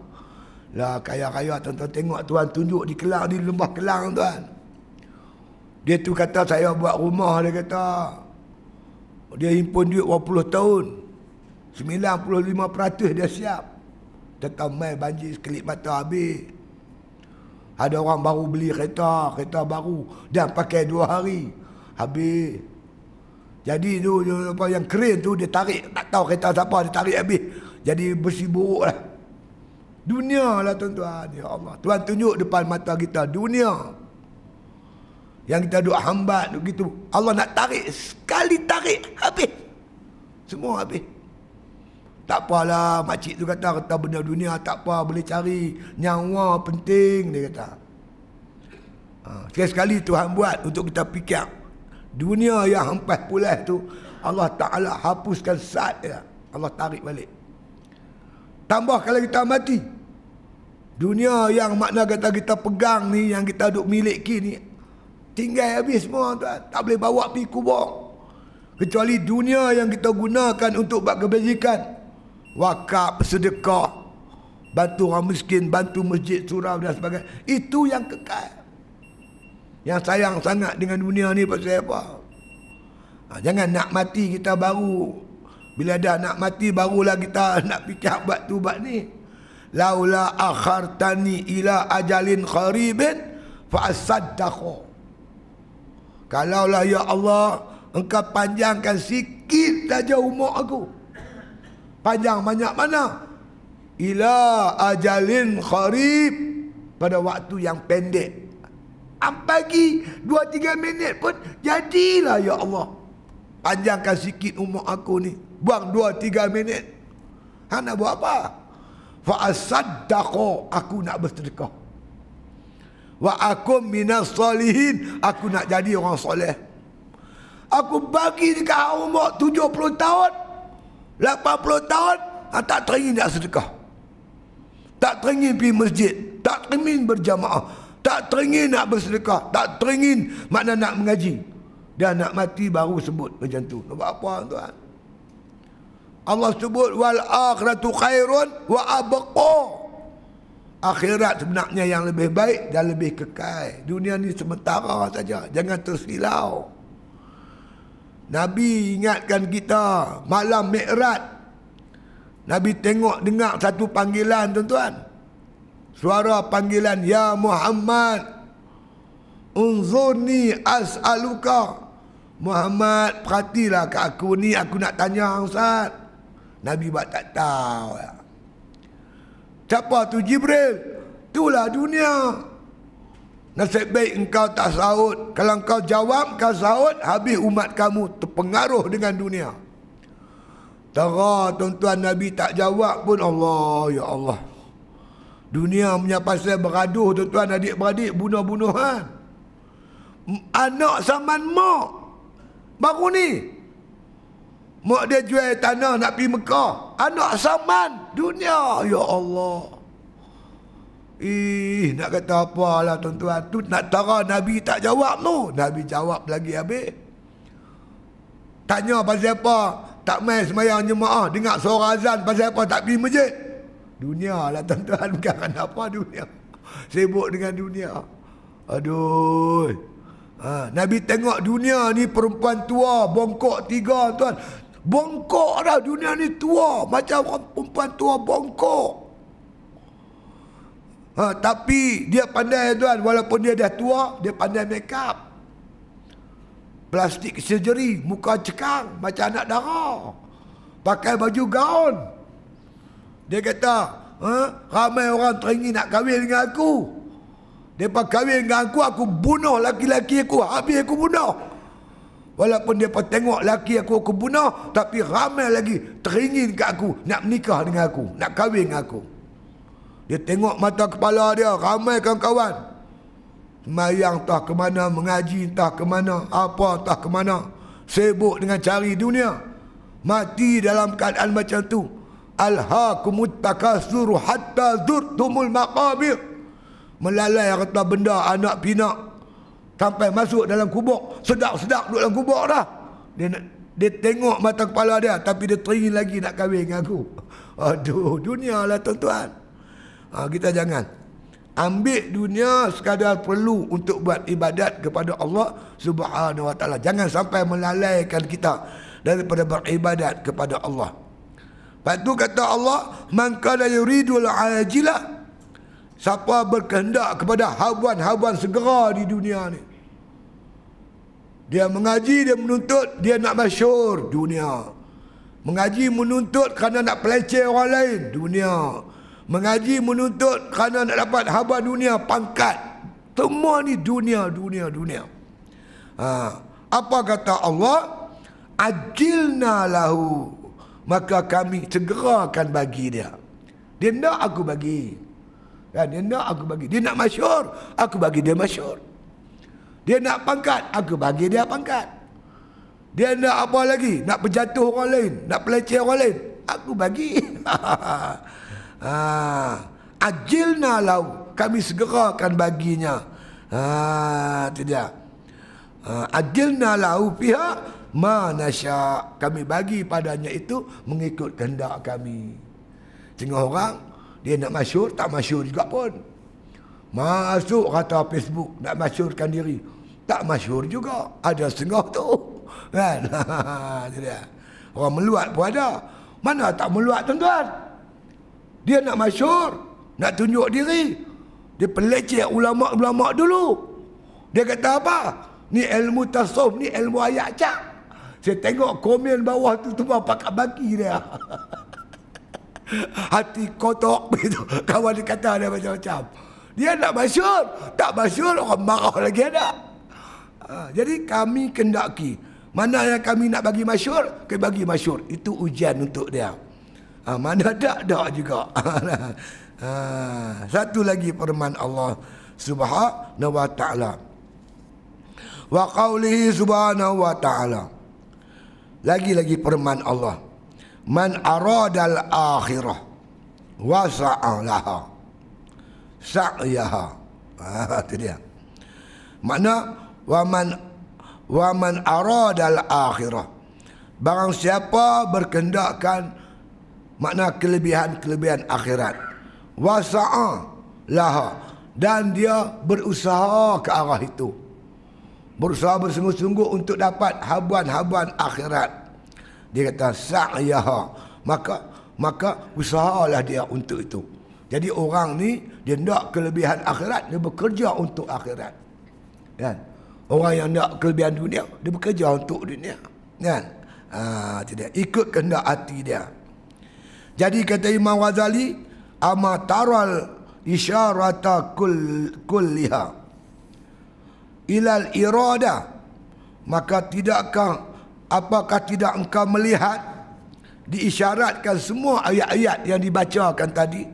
Lah kaya raya tuan-tuan tengok tuan tunjuk di Kelang di lembah Kelang tuan. Dia tu kata saya buat rumah dia kata. Dia himpun duit 20 tahun. 95% dia siap. Tetap mai banjir sekelip mata habis. Ada orang baru beli kereta, kereta baru dan pakai dua hari. Habis. Jadi tu apa yang keren tu dia tarik tak tahu kereta siapa dia tarik habis. Jadi bersih buruk lah. Dunia lah tuan-tuan. Ya Allah. Tuhan tunjuk depan mata kita. Dunia. Yang kita duduk hambat duduk gitu. Allah nak tarik. Sekali tarik. Habis. Semua habis. Tak apalah. Makcik tu kata. Kata benda dunia tak apa. Boleh cari. Nyawa penting. Dia kata. Ha, sekali-sekali Tuhan buat untuk kita fikir. Dunia yang hampas pulih tu. Allah Ta'ala hapuskan saat dia. Allah tarik balik. Tambah kalau kita mati. Dunia yang makna kata kita pegang ni, yang kita duk miliki ni, tinggal habis semua tuan. Tak boleh bawa pergi kubur. Kecuali dunia yang kita gunakan untuk buat kebajikan. Wakaf, sedekah, bantu orang miskin, bantu masjid, surau dan sebagainya. Itu yang kekal. Yang sayang sangat dengan dunia ni pasal apa? Ha, jangan nak mati kita baru. Bila dah nak mati barulah kita nak fikir buat tu buat ni laula akhartani ila ajalin qaribin fa asaddaqu kalaulah ya Allah engkau panjangkan sikit saja umur aku. Panjang banyak mana? Ila ajalin qarib pada waktu yang pendek. Pagi 2 3 minit pun jadilah ya Allah. Panjangkan sikit umur aku ni. Buang 2 3 minit. Hang nak buat apa? Fa asaddaqo aku nak bersedekah wa akum minas salihin. Aku nak jadi orang soleh. Aku bagi dekat umur 70 tahun 80 tahun ah, tak teringin nak sedekah. Tak teringin pergi masjid. Tak teringin berjamaah. Tak teringin nak bersedekah. Tak teringin makna nak mengaji. Dan nak mati baru sebut macam tu. Nampak apa tuan? Allah sebut wal akhiratu khairun wa abqa. Akhirat sebenarnya yang lebih baik dan lebih kekal. Dunia ni sementara saja. Jangan tersilau. Nabi ingatkan kita malam Mi'raj. Nabi tengok dengar satu panggilan tuan-tuan. Suara panggilan ya Muhammad. Unzurni as'aluka. Muhammad perhatilah ke aku ni aku nak tanya Ustaz. Nabi buat tak tahu. Siapa tu Jibril? Itulah dunia. Nasib baik engkau tak saut. Kalau engkau jawab, kau saut, habis umat kamu terpengaruh dengan dunia. Tara tuan-tuan Nabi tak jawab pun Allah, ya Allah. Dunia punya pasal beraduh tuan-tuan adik-beradik bunuh-bunuhan. Anak zaman mak. Baru ni. Mak dia jual tanah nak pergi Mekah. Anak saman dunia. Ya Allah. Ih, nak kata apa lah tuan-tuan. Tu nak tara Nabi tak jawab tu. Nabi jawab lagi habis. Tanya pasal apa? Tak main semayang jemaah. Dengar suara azan pasal apa tak pergi masjid. Dunia lah tuan-tuan. Bukan apa dunia. Sibuk dengan dunia. Aduh. Ha, Nabi tengok dunia ni perempuan tua, bongkok tiga tuan. Bongkok dah dunia ni tua. Macam orang perempuan tua bongkok. Ha, tapi dia pandai tuan. Walaupun dia dah tua, dia pandai make up. Plastik surgery. Muka cekang. Macam anak darah. Pakai baju gaun. Dia kata, ha, ramai orang teringin nak kahwin dengan aku. Dia kahwin dengan aku, aku bunuh laki-laki aku. Habis aku bunuh. Walaupun dia tengok laki aku aku bunuh Tapi ramai lagi teringin kat aku Nak menikah dengan aku Nak kahwin dengan aku. Dia tengok mata kepala dia Ramai kawan-kawan. Semayang entah ke mana Mengaji entah ke mana Apa entah ke mana. Sibuk dengan cari dunia. Mati dalam keadaan macam tu. Alhaakumut takasuru hatta zurtumul maqabir. Melalai harta benda anak pinak Sampai masuk dalam kubur. Sedap-sedap duduk dalam kubur dah. Dia dia tengok mata kepala dia Tapi dia teringin lagi nak kahwin dengan aku. Aduh dunia lah tuan-tuan. Ha, Kita jangan. Ambil dunia sekadar perlu untuk buat ibadat kepada Allah Subhanahu wa ta'ala. Jangan sampai melalaikan kita Daripada beribadat kepada Allah. Lepas tu kata Allah Man kana yuridul ajilah Siapa berkehendak kepada habuan-habuan segera di dunia ni. Dia mengaji, dia menuntut, dia nak masyur dunia. Mengaji menuntut kerana nak peleceh orang lain dunia. Mengaji menuntut kerana nak dapat haba dunia, pangkat. Semua ni dunia, dunia, dunia. Ha. Apa kata Allah? Ajilna lahu. Maka kami segerakan bagi dia. Dia nak aku bagi. Kan? Dia nak aku bagi. Dia nak masyur. Aku bagi dia masyur. Dia nak pangkat. Aku bagi dia pangkat. Dia nak apa lagi? Nak berjatuh orang lain. Nak peleceh orang lain. Aku bagi. ha, ajilna lau kami segerakan baginya ha itu dia ha, ajilna lau pihak mana syak kami bagi padanya itu mengikut kehendak kami tengok orang dia nak masyur tak masyur juga pun masuk kata Facebook nak masyurkan diri tak masyur juga ada setengah tu kan dia orang meluat pun ada mana tak meluat tuan-tuan dia nak masyur, nak tunjuk diri. Dia peleceh ulama-ulama dulu. Dia kata apa? Ni ilmu tasawuf, ni ilmu ayat cak. Saya tengok komen bawah tu semua pakai bagi dia. Hati kotok begitu. Kawan dia kata dia macam-macam. Dia nak masyur. Tak masyur, orang marah lagi ada. Ha, jadi kami kendaki. Mana yang kami nak bagi masyur, kami bagi masyur. Itu ujian untuk dia. Ha, mana tak tak juga. ha, satu lagi firman Allah Subhanahu wa taala. Wa qaulihi subhanahu wa taala. Lagi-lagi firman Allah. Man aradal akhirah wa sa'alaha. Sa'yaha. Ha, itu dia. Makna wa man wa man aradal akhirah. Barang siapa berkendakkan makna kelebihan-kelebihan akhirat wasa'a laha dan dia berusaha ke arah itu berusaha bersungguh-sungguh untuk dapat habuan-habuan akhirat dia kata sa'yaha. Maka maka usahalah dia untuk itu. Jadi orang ni dia nak kelebihan akhirat dia bekerja untuk akhirat. Kan? Orang yang nak kelebihan dunia dia bekerja untuk dunia. Kan? Ha, tidak ikut kehendak hati dia. Jadi kata Imam Ghazali, ama taral isyarata kull kulliha. Ilal irada maka tidakkah apakah tidak engkau melihat? Diisyaratkan semua ayat-ayat yang dibacakan tadi.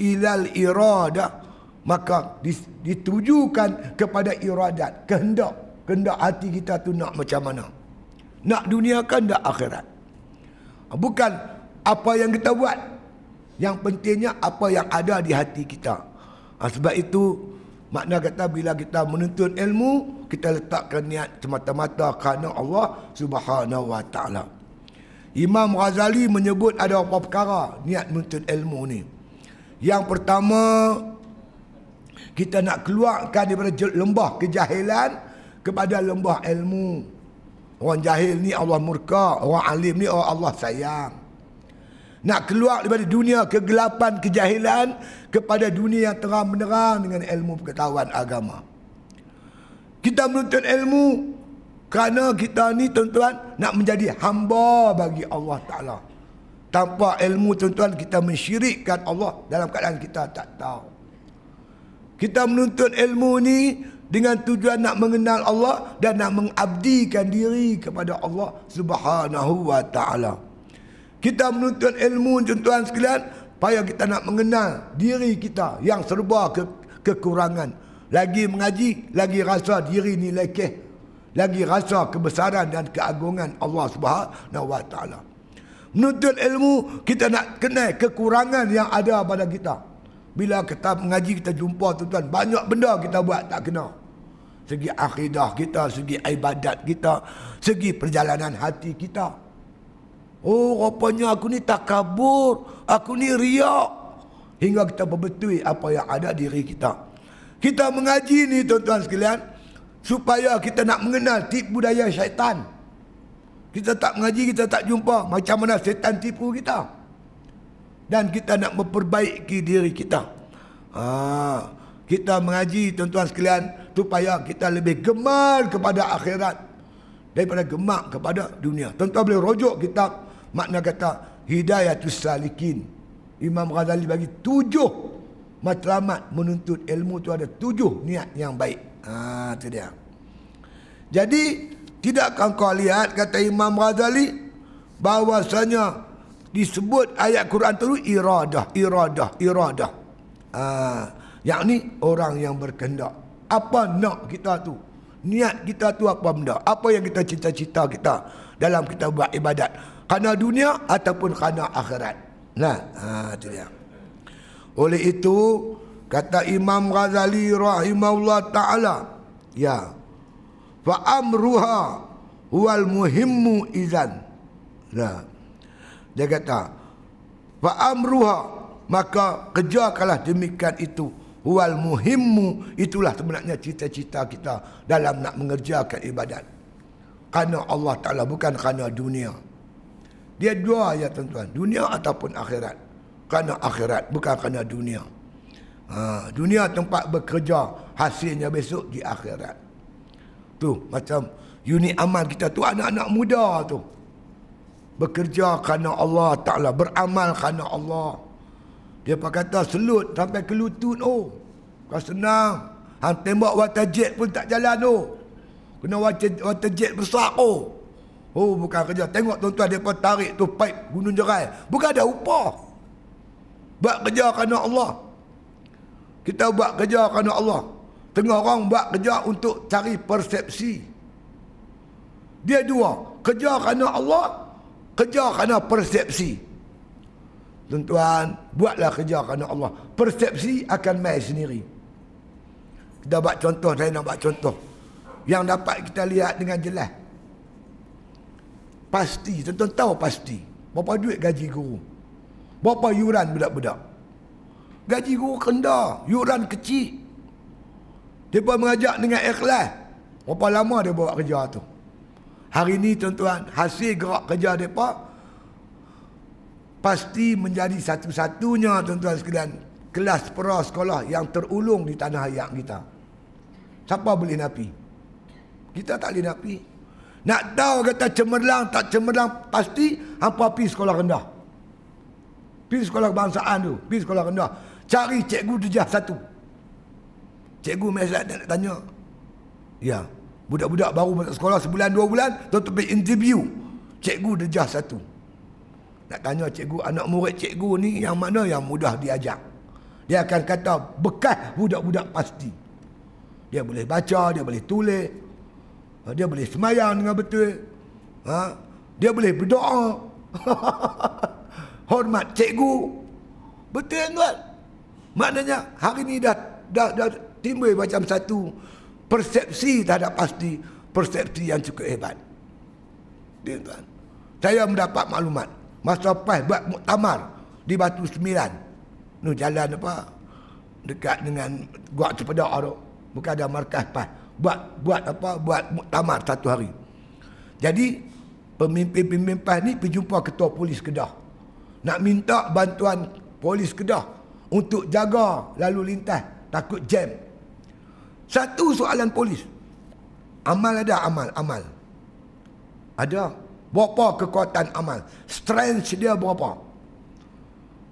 Ilal irada. Maka ditujukan kepada iradat. Kehendak. Kehendak hati kita tu nak macam mana? Nak dunia kan tak akhirat. Bukan apa yang kita buat. Yang pentingnya apa yang ada di hati kita. Ha, sebab itu makna kata bila kita menuntut ilmu kita letakkan niat semata-mata kerana Allah subhanahu wa ta'ala. Imam Ghazali menyebut ada apa perkara niat menuntut ilmu ni. Yang pertama kita nak keluarkan daripada lembah kejahilan kepada lembah ilmu. Orang jahil ni Allah murka orang alim ni Allah sayang nak keluar daripada dunia kegelapan kejahilan kepada dunia yang terang menerang dengan ilmu pengetahuan agama. Kita menuntut ilmu kerana kita ni tuan-tuan nak menjadi hamba bagi Allah Ta'ala. Tanpa ilmu tuan-tuan kita mensyirikkan Allah dalam keadaan kita tak tahu. Kita menuntut ilmu ni dengan tujuan nak mengenal Allah dan nak mengabdikan diri kepada Allah Subhanahu wa taala. Kita menuntut ilmu tuan-tuan sekalian supaya kita nak mengenal diri kita yang serba ke kekurangan. Lagi mengaji, lagi rasa diri ni lekeh. Lagi rasa kebesaran dan keagungan Allah Subhanahu wa taala. Menuntut ilmu kita nak kenal kekurangan yang ada pada kita. Bila kita mengaji kita jumpa tuan-tuan banyak benda kita buat tak kena. Segi akidah kita, segi ibadat kita, segi perjalanan hati kita. Oh, rupanya aku ni tak kabur. Aku ni riak. Hingga kita berbetui apa yang ada diri kita. Kita mengaji ni tuan-tuan sekalian. Supaya kita nak mengenal tip budaya syaitan. Kita tak mengaji, kita tak jumpa. Macam mana syaitan tipu kita. Dan kita nak memperbaiki diri kita. Ha, kita mengaji tuan-tuan sekalian. Supaya kita lebih gemar kepada akhirat. Daripada gemar kepada dunia. Tuan-tuan boleh rojok kitab makna kata hidayatus salikin Imam Ghazali bagi tujuh matlamat menuntut ilmu tu ada tujuh niat yang baik. Ha, tu dia. Jadi, tidakkah kau lihat kata Imam Ghazali bahawasanya disebut ayat Quran tu iradah, iradah, iradah. Ha, yang ni orang yang berkehendak. Apa nak kita tu? Niat kita tu apa benda? Apa yang kita cita-cita kita dalam kita buat ibadat? Kerana dunia ataupun kerana akhirat. Nah, ha, itu dia. Oleh itu, kata Imam Ghazali rahimahullah ta'ala, ya, fa'amruha wal muhimmu izan. Nah, dia kata, fa'amruha, maka kejarkanlah demikian itu. Wal muhimmu, itulah sebenarnya cita-cita kita dalam nak mengerjakan ibadat. Kerana Allah Ta'ala, bukan kerana dunia. Dia dua ya tuan-tuan. Dunia ataupun akhirat. Kerana akhirat. Bukan kerana dunia. Ha, dunia tempat bekerja. Hasilnya besok di akhirat. Tu macam unit amal kita tu anak-anak muda tu. Bekerja kerana Allah Ta'ala. Beramal kerana Allah. Dia kata selut sampai ke lutut. Oh, kau senang. Hang tembak water jet pun tak jalan. Oh. Kena water, water jet besar oh. Oh bukan kerja. Tengok tuan-tuan mereka tarik tu pipe gunung jerai. Bukan ada upah. Buat kerja kerana Allah. Kita buat kerja kerana Allah. Tengah orang buat kerja untuk cari persepsi. Dia dua. Kerja kerana Allah. Kerja kerana persepsi. Tuan-tuan, buatlah kerja kerana Allah. Persepsi akan main sendiri. Kita buat contoh, saya nak buat contoh. Yang dapat kita lihat dengan jelas. Pasti, tuan-tuan tahu pasti. Berapa duit gaji guru? Berapa yuran budak-budak? Gaji guru rendah, yuran kecil. Dia mengajak dengan ikhlas. Berapa lama dia buat kerja tu? Hari ini tuan-tuan, hasil gerak kerja mereka pasti menjadi satu-satunya tuan-tuan sekalian kelas pra sekolah yang terulung di tanah air kita. Siapa boleh napi? Kita tak boleh napi. Nak tahu kata cemerlang tak cemerlang pasti hampa pergi sekolah rendah. Pergi sekolah kebangsaan tu, pergi sekolah rendah. Cari cikgu dejah satu. Cikgu mesej nak tanya. Ya, budak-budak baru masuk sekolah sebulan dua bulan, tuan pergi interview. Cikgu dejah satu. Nak tanya cikgu, anak murid cikgu ni yang mana yang mudah diajak. Dia akan kata bekas budak-budak pasti. Dia boleh baca, dia boleh tulis, dia boleh semayang dengan betul. Ha? Dia boleh berdoa. Hormat cikgu. Betul tuan? Maknanya hari ini dah, dah, dah timbul macam satu persepsi terhadap pasti. Persepsi yang cukup hebat. Dia, tuan. Saya mendapat maklumat. Masa pas buat muktamar di Batu Sembilan. Ni jalan apa? Dekat dengan Gua Cepedak tu. Bukan ada markas pas buat buat apa buat muktamar satu hari. Jadi pemimpin-pemimpin PAS ni pergi jumpa ketua polis Kedah. Nak minta bantuan polis Kedah untuk jaga lalu lintas takut jam. Satu soalan polis. Amal ada amal, amal. Ada berapa kekuatan amal? Strength dia berapa?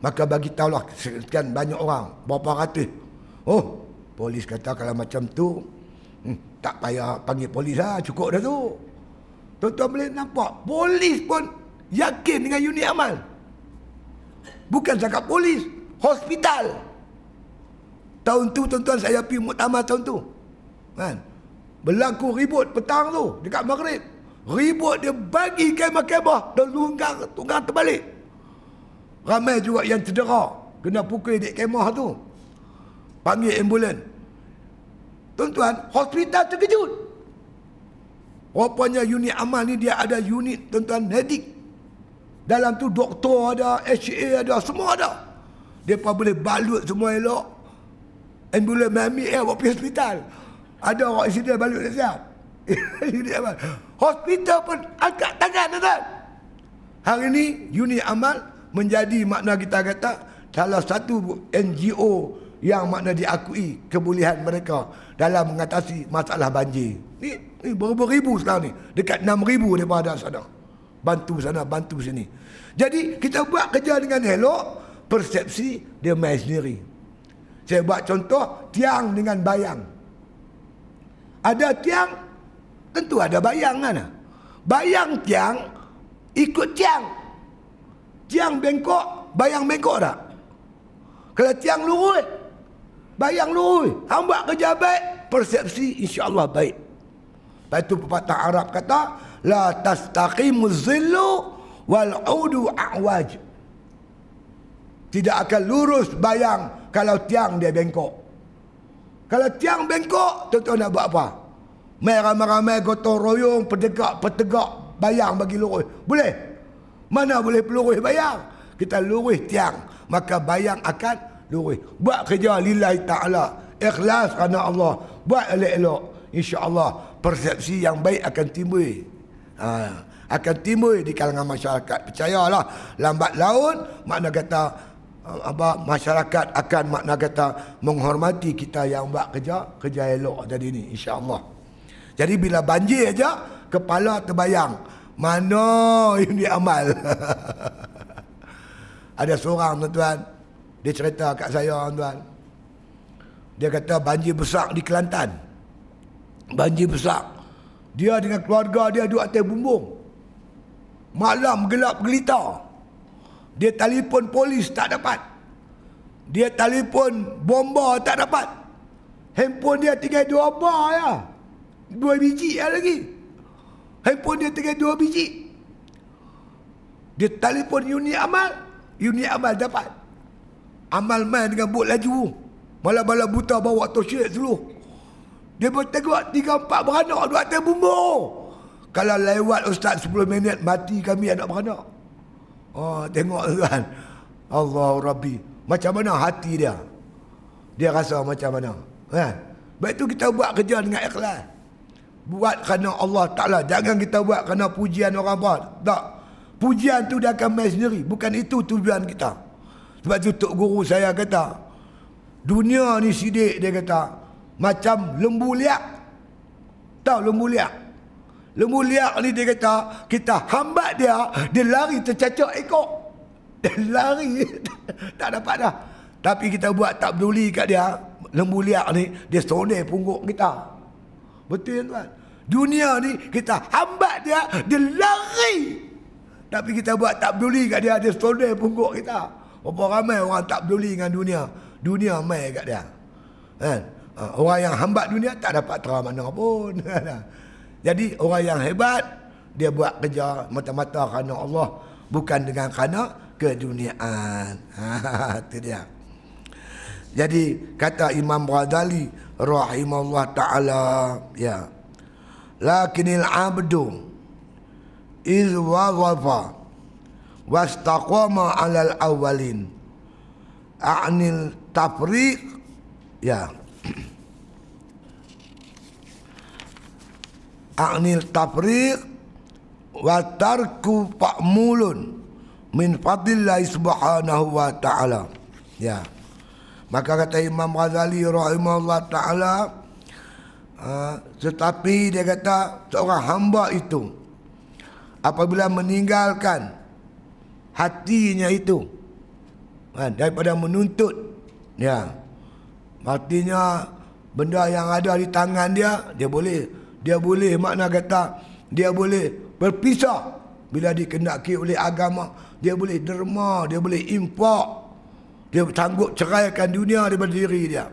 Maka bagi tahulah sekian banyak orang, berapa ratus. Oh, polis kata kalau macam tu tak payah panggil polis lah, cukup dah tu. Tuan-tuan boleh nampak, polis pun yakin dengan unit amal. Bukan cakap polis, hospital. Tahun tu tuan-tuan saya pergi muktamar tahun tu. Kan? Berlaku ribut petang tu dekat maghrib. Ribut dia bagi kemah-kemah dan tunggang, tunggang terbalik. Ramai juga yang cedera. Kena pukul di kemah tu. Panggil ambulans. Tuan-tuan, hospital terkejut. Rupanya unit amal ni dia ada unit tuan-tuan medik. Dalam tu doktor ada, HA ada, semua ada. Dia pun boleh balut semua elok. Ambulans mami eh buat pergi hospital. Ada orang sini balut dah siap. unit amal. Hospital pun angkat tangan tuan-tuan. Hari ni unit amal menjadi makna kita kata salah satu NGO yang makna diakui kebolehan mereka dalam mengatasi masalah banjir. Ni, ni beribu-ribu sekarang ni. Dekat enam ribu daripada sana. Bantu sana, bantu sini. Jadi kita buat kerja dengan elok. persepsi dia main sendiri. Saya buat contoh tiang dengan bayang. Ada tiang, tentu ada bayang kan? Bayang tiang ikut tiang. Tiang bengkok, bayang bengkok tak? Kalau tiang lurus, bayang lurus. Hamba kerja baik, persepsi insya-Allah baik. Lepas itu pepatah Arab kata, la tastaqimu zillu wal udu a'waj. Tidak akan lurus bayang kalau tiang dia bengkok. Kalau tiang bengkok, tentu nak buat apa? Mai ramai-ramai gotong royong, pedegak, petegak bayang bagi lurus. Boleh? Mana boleh pelurus bayang? Kita lurus tiang, maka bayang akan lurus. Buat kerja lillahi ta'ala. Ikhlas kerana Allah. Buat elok-elok. InsyaAllah persepsi yang baik akan timbul. Ha, akan timbul di kalangan masyarakat. Percayalah, lambat laun makna kata apa masyarakat akan makna kata menghormati kita yang buat kerja kerja elok tadi ni insyaallah jadi bila banjir aja kepala terbayang mana ini amal ada seorang tuan-tuan dia cerita kat saya tuan dia kata banjir besar di Kelantan. Banjir besar. Dia dengan keluarga dia duduk atas bumbung. Malam gelap gelita. Dia telefon polis tak dapat. Dia telefon bomba tak dapat. Handphone dia tinggal dua bar ya. Dua biji ya lagi. Handphone dia tinggal dua biji. Dia telefon unit amal. Unit amal dapat amal main dengan bot laju malam-malam buta bawa torchlight dulu dia bertengok tiga empat beranak dua atas bumbu. Kalau lewat ustaz 10 minit mati kami anak beranak. Oh, tengok tuan. Allah Rabbi. Macam mana hati dia? Dia rasa macam mana? Kan? Baik tu kita buat kerja dengan ikhlas. Buat kerana Allah Ta'ala. Jangan kita buat kerana pujian orang apa. Tak. Pujian tu dia akan main sendiri. Bukan itu tujuan kita. Sebab tu Tok Guru saya kata. Dunia ni sidik dia kata macam lembu liak. Tahu lembu liak? Lembu liak ni dia kata, kita hambat dia, dia lari tercacak ekor. Dia lari, tak dapat dah. Tapi kita buat tak peduli kat dia, lembu liak ni, dia sonde pungguk kita. Betul tuan? Dunia ni, kita hambat dia, dia lari. Tapi kita buat tak peduli kat dia, dia sonde pungguk kita. Berapa ramai orang tak peduli dengan dunia. Dunia mai kat dia. Kan? Ha, orang yang hambat dunia tak dapat terang mana pun. Jadi orang yang hebat dia buat kerja mata-mata kerana Allah bukan dengan kerana keduniaan. Ha itu dia. Jadi kata Imam Ghazali rahimahullah taala ya. Lakinil abdu iz wazafa wastaqama alal awwalin a'nil tafriq ya A'nil tafriq wa tarku fa'mulun min fadlillahi subhanahu wa ta'ala. Ya. Maka kata Imam Ghazali rahimahullah ta'ala uh, tetapi dia kata seorang hamba itu apabila meninggalkan hatinya itu. Kan, daripada menuntut ya artinya benda yang ada di tangan dia dia boleh dia boleh makna kata dia boleh berpisah. Bila dikenaki oleh agama dia boleh derma dia boleh impak dia sanggup ceraikan dunia daripada diri dia.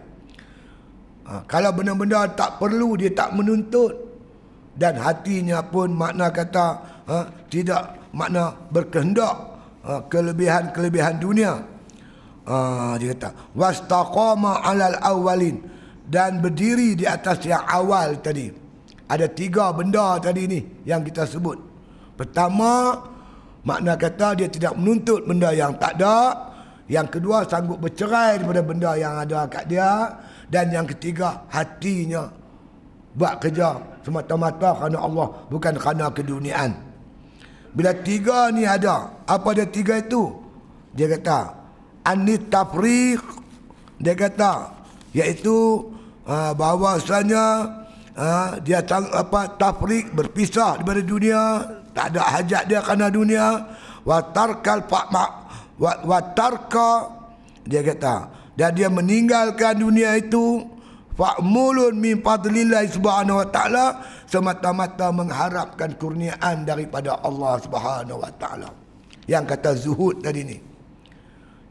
Ha, kalau benda-benda tak perlu dia tak menuntut. Dan hatinya pun makna kata ha, tidak makna berkehendak ha, kelebihan-kelebihan dunia ha, dia kata wastaqama alal awalin dan berdiri di atas yang awal tadi ada tiga benda tadi ni yang kita sebut. Pertama, makna kata dia tidak menuntut benda yang tak ada. Yang kedua, sanggup bercerai daripada benda yang ada kat dia. Dan yang ketiga, hatinya buat kerja semata-mata kerana Allah, bukan kerana keduniaan. Bila tiga ni ada, apa dia tiga itu? Dia kata, anit tafriq. Dia kata, iaitu uh, bahawasanya ha, dia tang, apa tafrik berpisah daripada dunia tak ada hajat dia kerana dunia wa tarkal pak mak wa, wa tarka dia kata dan dia meninggalkan dunia itu fa'mulun min fadlillah subhanahu wa ta'ala semata-mata mengharapkan kurniaan daripada Allah subhanahu wa ta'ala. Yang kata zuhud tadi ni.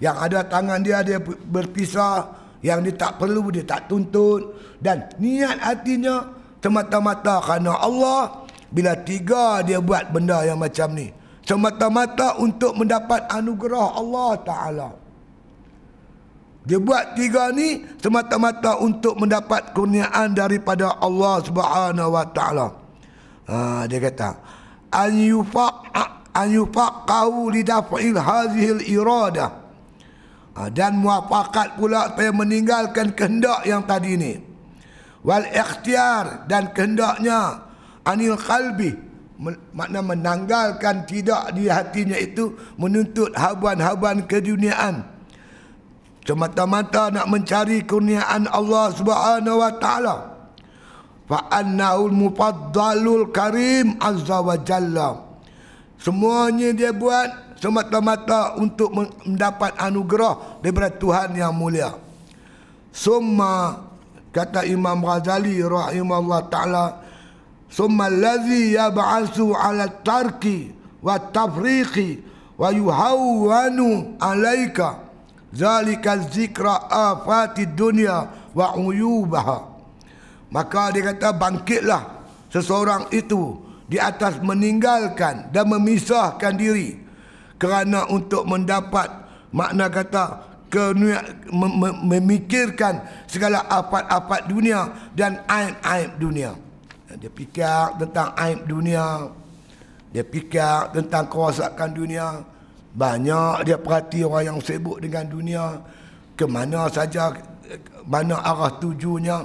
Yang ada tangan dia dia berpisah yang dia tak perlu dia tak tuntut. Dan niat hatinya semata-mata kerana Allah bila tiga dia buat benda yang macam ni. Semata-mata untuk mendapat anugerah Allah Ta'ala dia buat tiga ni semata-mata untuk mendapat kurniaan daripada Allah Subhanahu wa taala. Ha, dia kata an yufaq an yufaqahu li daf'il hadhihi al-irada. Ha, dan muafakat pula supaya meninggalkan kehendak yang tadi ni. Wal ikhtiar dan kehendaknya anil qalbi makna menanggalkan tidak di hatinya itu menuntut haban-haban keduniaan semata-mata nak mencari kurniaan Allah Subhanahu wa taala. Fa annaul mufaddalul karim azza wa jalla. Semuanya dia buat semata-mata untuk mendapat anugerah daripada Tuhan yang mulia. Summa kata Imam Ghazali rahimahullah taala summa allazi yab'asu 'ala tarki wa tafriqi wa yuhawwanu 'alaika zalika zikra afati dunya wa uyubaha. Maka dia kata bangkitlah seseorang itu di atas meninggalkan dan memisahkan diri kerana untuk mendapat makna kata ke memikirkan segala afat-afat dunia dan aib-aib dunia. Dia fikir tentang aib dunia. Dia fikir tentang kerosakan dunia banyak dia perhati orang yang sibuk dengan dunia ke mana saja mana arah tujunya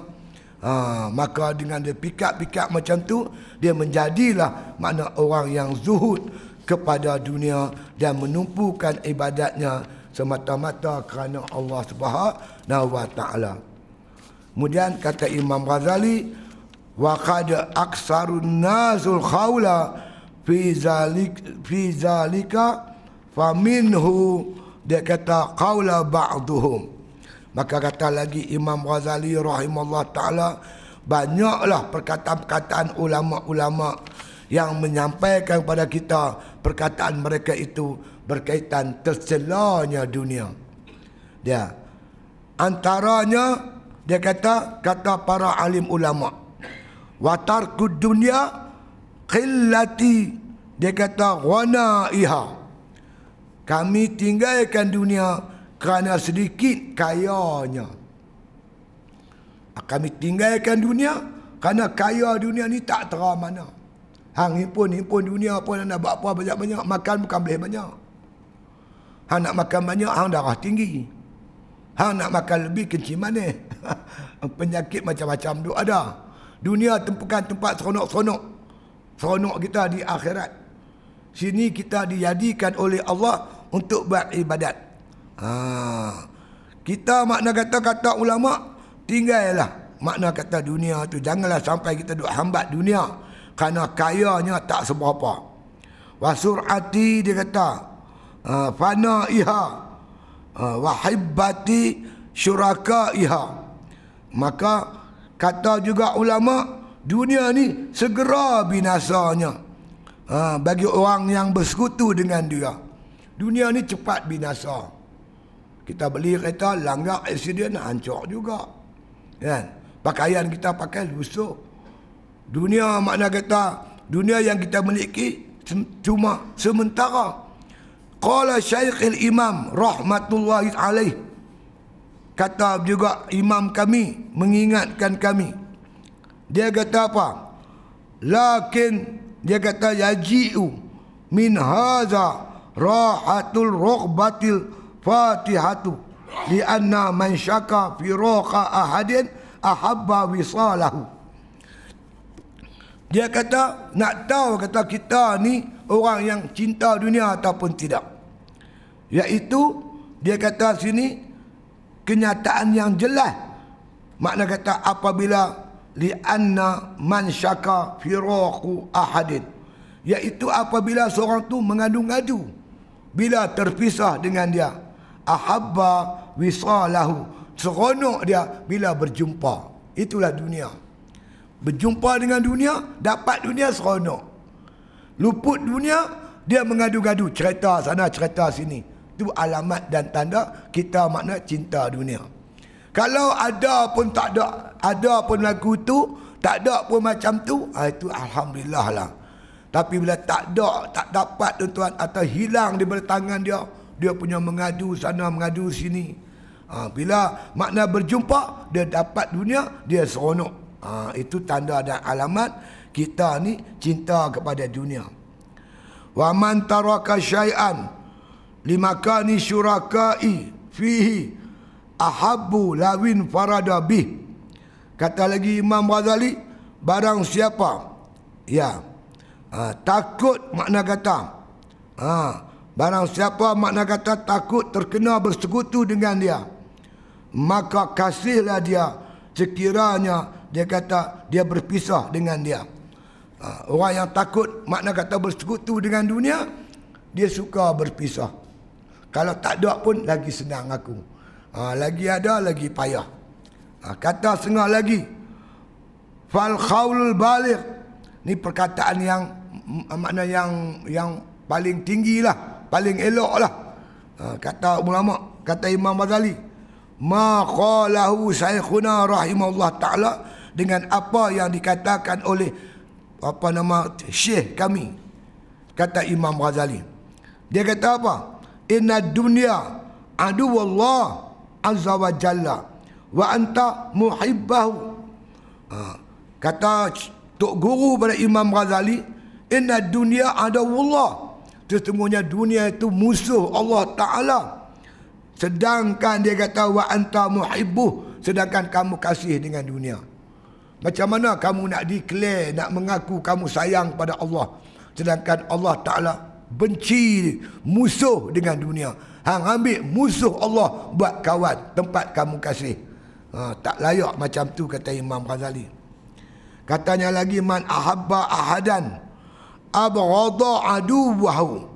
ha, maka dengan dia pikap-pikap macam tu dia menjadilah makna orang yang zuhud kepada dunia dan menumpukan ibadatnya semata-mata kerana Allah Subhanahu wa taala. Kemudian kata Imam Ghazali wa qad aksarun nazul khawla fi zalik fi zalika faminhu dia kata qaula ba'dhum maka kata lagi Imam Ghazali rahimahullah taala banyaklah perkataan-perkataan ulama-ulama yang menyampaikan kepada kita perkataan mereka itu berkaitan tercelanya dunia. Dia antaranya dia kata kata para alim ulama watarkud dunia qillati dia kata wana iha kami tinggalkan dunia kerana sedikit kayanya. Kami tinggalkan dunia kerana kaya dunia ni tak terang mana. Hang himpun himpun dunia pun nak buat apa banyak-banyak makan bukan boleh banyak. Hang nak makan banyak hang darah tinggi. Hang nak makan lebih kencing manis. Penyakit macam-macam tu ada. Dunia tempukan tempat seronok-seronok. Seronok kita di akhirat. Sini kita dijadikan oleh Allah untuk buat ibadat. Ha. Kita makna kata-kata ulama tinggallah makna kata dunia tu janganlah sampai kita duk hambat dunia kerana kayanya tak seberapa. Wasurati dia kata ha, fana iha ha, wahibbati syuraka iha. Maka kata juga ulama dunia ni segera binasanya ha, bagi orang yang bersekutu dengan dia. Dunia ni cepat binasa. Kita beli kereta, langgar accident, hancur juga. Kan? Pakaian kita pakai lusuh. Dunia makna kata, dunia yang kita miliki cuma sementara. Qala Syekh Imam rahmatullahi alaih kata juga imam kami mengingatkan kami. Dia kata apa? Lakin dia kata yaji'u min haza rahatul rughbatil fatihatu. Li anna man syaka fi raqa ahadin ahabba wisalahu. Dia kata nak tahu kata kita ni orang yang cinta dunia ataupun tidak. Iaitu dia kata sini kenyataan yang jelas. Makna kata apabila li anna man syaka firaqu ahadin. Iaitu apabila seorang tu mengadu-ngadu bila terpisah dengan dia ahabba wisalahu seronok dia bila berjumpa. Itulah dunia. Berjumpa dengan dunia dapat dunia seronok. Luput dunia dia mengadu-gadu cerita sana cerita sini. Itu alamat dan tanda kita makna cinta dunia. Kalau ada pun tak ada ada pun lagu tu tak ada pun macam tu ah, itu alhamdulillah lah tapi bila tak ada tak dapat tuan atau hilang di tangan dia dia punya mengadu sana mengadu sini. Ha, bila makna berjumpa dia dapat dunia dia seronok. Ha, itu tanda dan alamat kita ni cinta kepada dunia. Wa man taraka syai'an limakani syurakai fihi ahabbu lawin farada bih. Kata lagi Imam Ghazali barang siapa? Ya ha, takut makna kata ha, Barang siapa makna kata takut terkena bersekutu dengan dia. Maka kasihlah dia sekiranya dia kata dia berpisah dengan dia. Ha, orang yang takut makna kata bersekutu dengan dunia, dia suka berpisah. Kalau tak ada pun lagi senang aku. Ha, lagi ada, lagi payah. Ha, kata setengah lagi. Fal khawlul balik. Ni perkataan yang makna yang yang paling tinggi lah paling elok lah. Ha, kata ulama kata Imam Ghazali ma qalahu syekhuna rahimahullah taala dengan apa yang dikatakan oleh apa nama syekh kami kata Imam Ghazali. Dia kata apa? Inna dunya adu wallah azza wa jalla wa anta muhibbahu. Ha, kata tok guru pada Imam Ghazali inna dunya adu wallah Sesungguhnya dunia itu musuh Allah Ta'ala. Sedangkan dia kata wa anta muhibbuh. Sedangkan kamu kasih dengan dunia. Macam mana kamu nak declare, nak mengaku kamu sayang pada Allah. Sedangkan Allah Ta'ala benci musuh dengan dunia. Hang ambil musuh Allah buat kawan tempat kamu kasih. Ha, tak layak macam tu kata Imam Ghazali. Katanya lagi man ahabba ahadan abghadha aduwahu.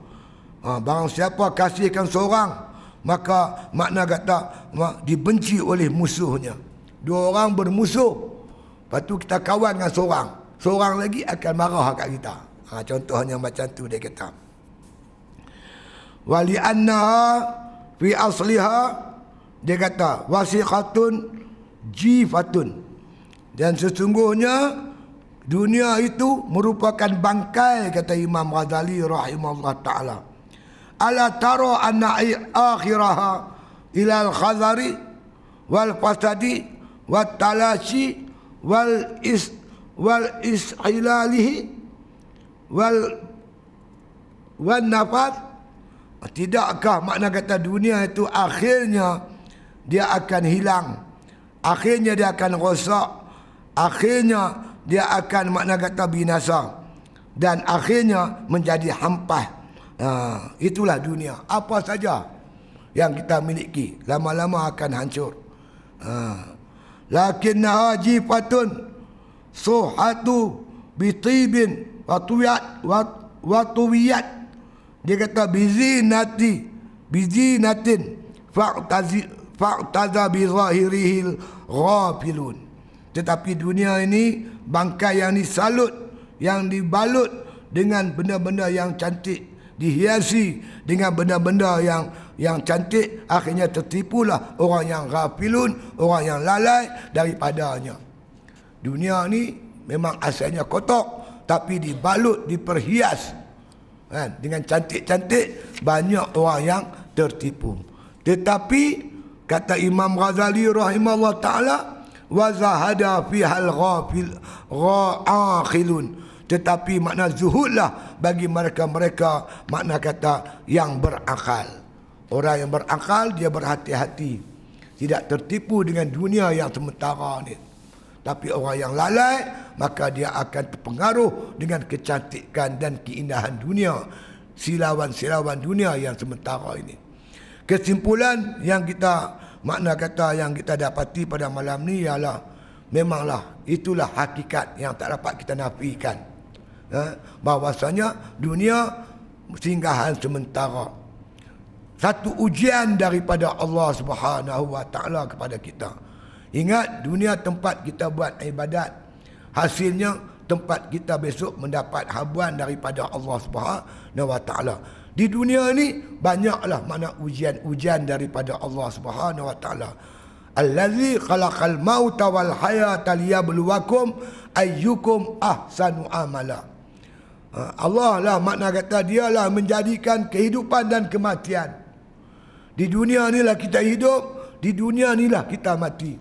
Ha, barang siapa kasihkan seorang maka makna kata dibenci oleh musuhnya. Dua orang bermusuh. Lepas tu kita kawan dengan seorang. Seorang lagi akan marah kat kita. Ha, contohnya macam tu dia kata. Wali annaha fi asliha dia kata wasiqatun jifatun. Dan sesungguhnya Dunia itu merupakan bangkai kata Imam Ghazali rahimahullah taala. Ala tara anna akhiraha ila al-khazari wal fasadi wat talashi wal is wal ishilalihi wal wan nafat tidakkah makna kata dunia itu akhirnya dia akan hilang? Akhirnya dia akan rosak? Akhirnya dia akan makna kata binasa dan akhirnya menjadi hampas. Ha, itulah dunia. Apa saja yang kita miliki lama-lama akan hancur. Ha. Lakinnaha jifatun suhatu bitibin watuyat watuyat dia kata bizinati bizinatin fa'tazi fa'taza bi zahirihil ghafilun tetapi dunia ini bangkai yang disalut yang dibalut dengan benda-benda yang cantik dihiasi dengan benda-benda yang yang cantik akhirnya tertipulah orang yang ghafilun orang yang lalai daripadanya. Dunia ni memang asalnya kotor tapi dibalut diperhias kan? Dengan cantik-cantik banyak orang yang tertipu. Tetapi kata Imam Ghazali rahimahullah taala wa zahada fi hal ghafil ghaakhilun. Tetapi makna zuhudlah bagi mereka-mereka makna kata yang berakal. Orang yang berakal dia berhati-hati. Tidak tertipu dengan dunia yang sementara ni. Tapi orang yang lalai maka dia akan terpengaruh dengan kecantikan dan keindahan dunia. Silawan-silawan dunia yang sementara ini. Kesimpulan yang kita Makna kata yang kita dapati pada malam ni ialah memanglah itulah hakikat yang tak dapat kita nafikan. Ha? Bahawasanya dunia singgahan sementara. satu ujian daripada Allah Subhanahu wa taala kepada kita. Ingat dunia tempat kita buat ibadat. Hasilnya tempat kita besok mendapat habuan daripada Allah Subhanahu wa taala. Di dunia ni banyaklah mana ujian-ujian daripada Allah Subhanahu wa taala. Allazi khalaqal mauta wal hayata liyabluwakum ayyukum ahsanu amala. Ha, Allah lah makna kata dia lah menjadikan kehidupan dan kematian. Di dunia ni lah kita hidup, di dunia ni lah kita mati.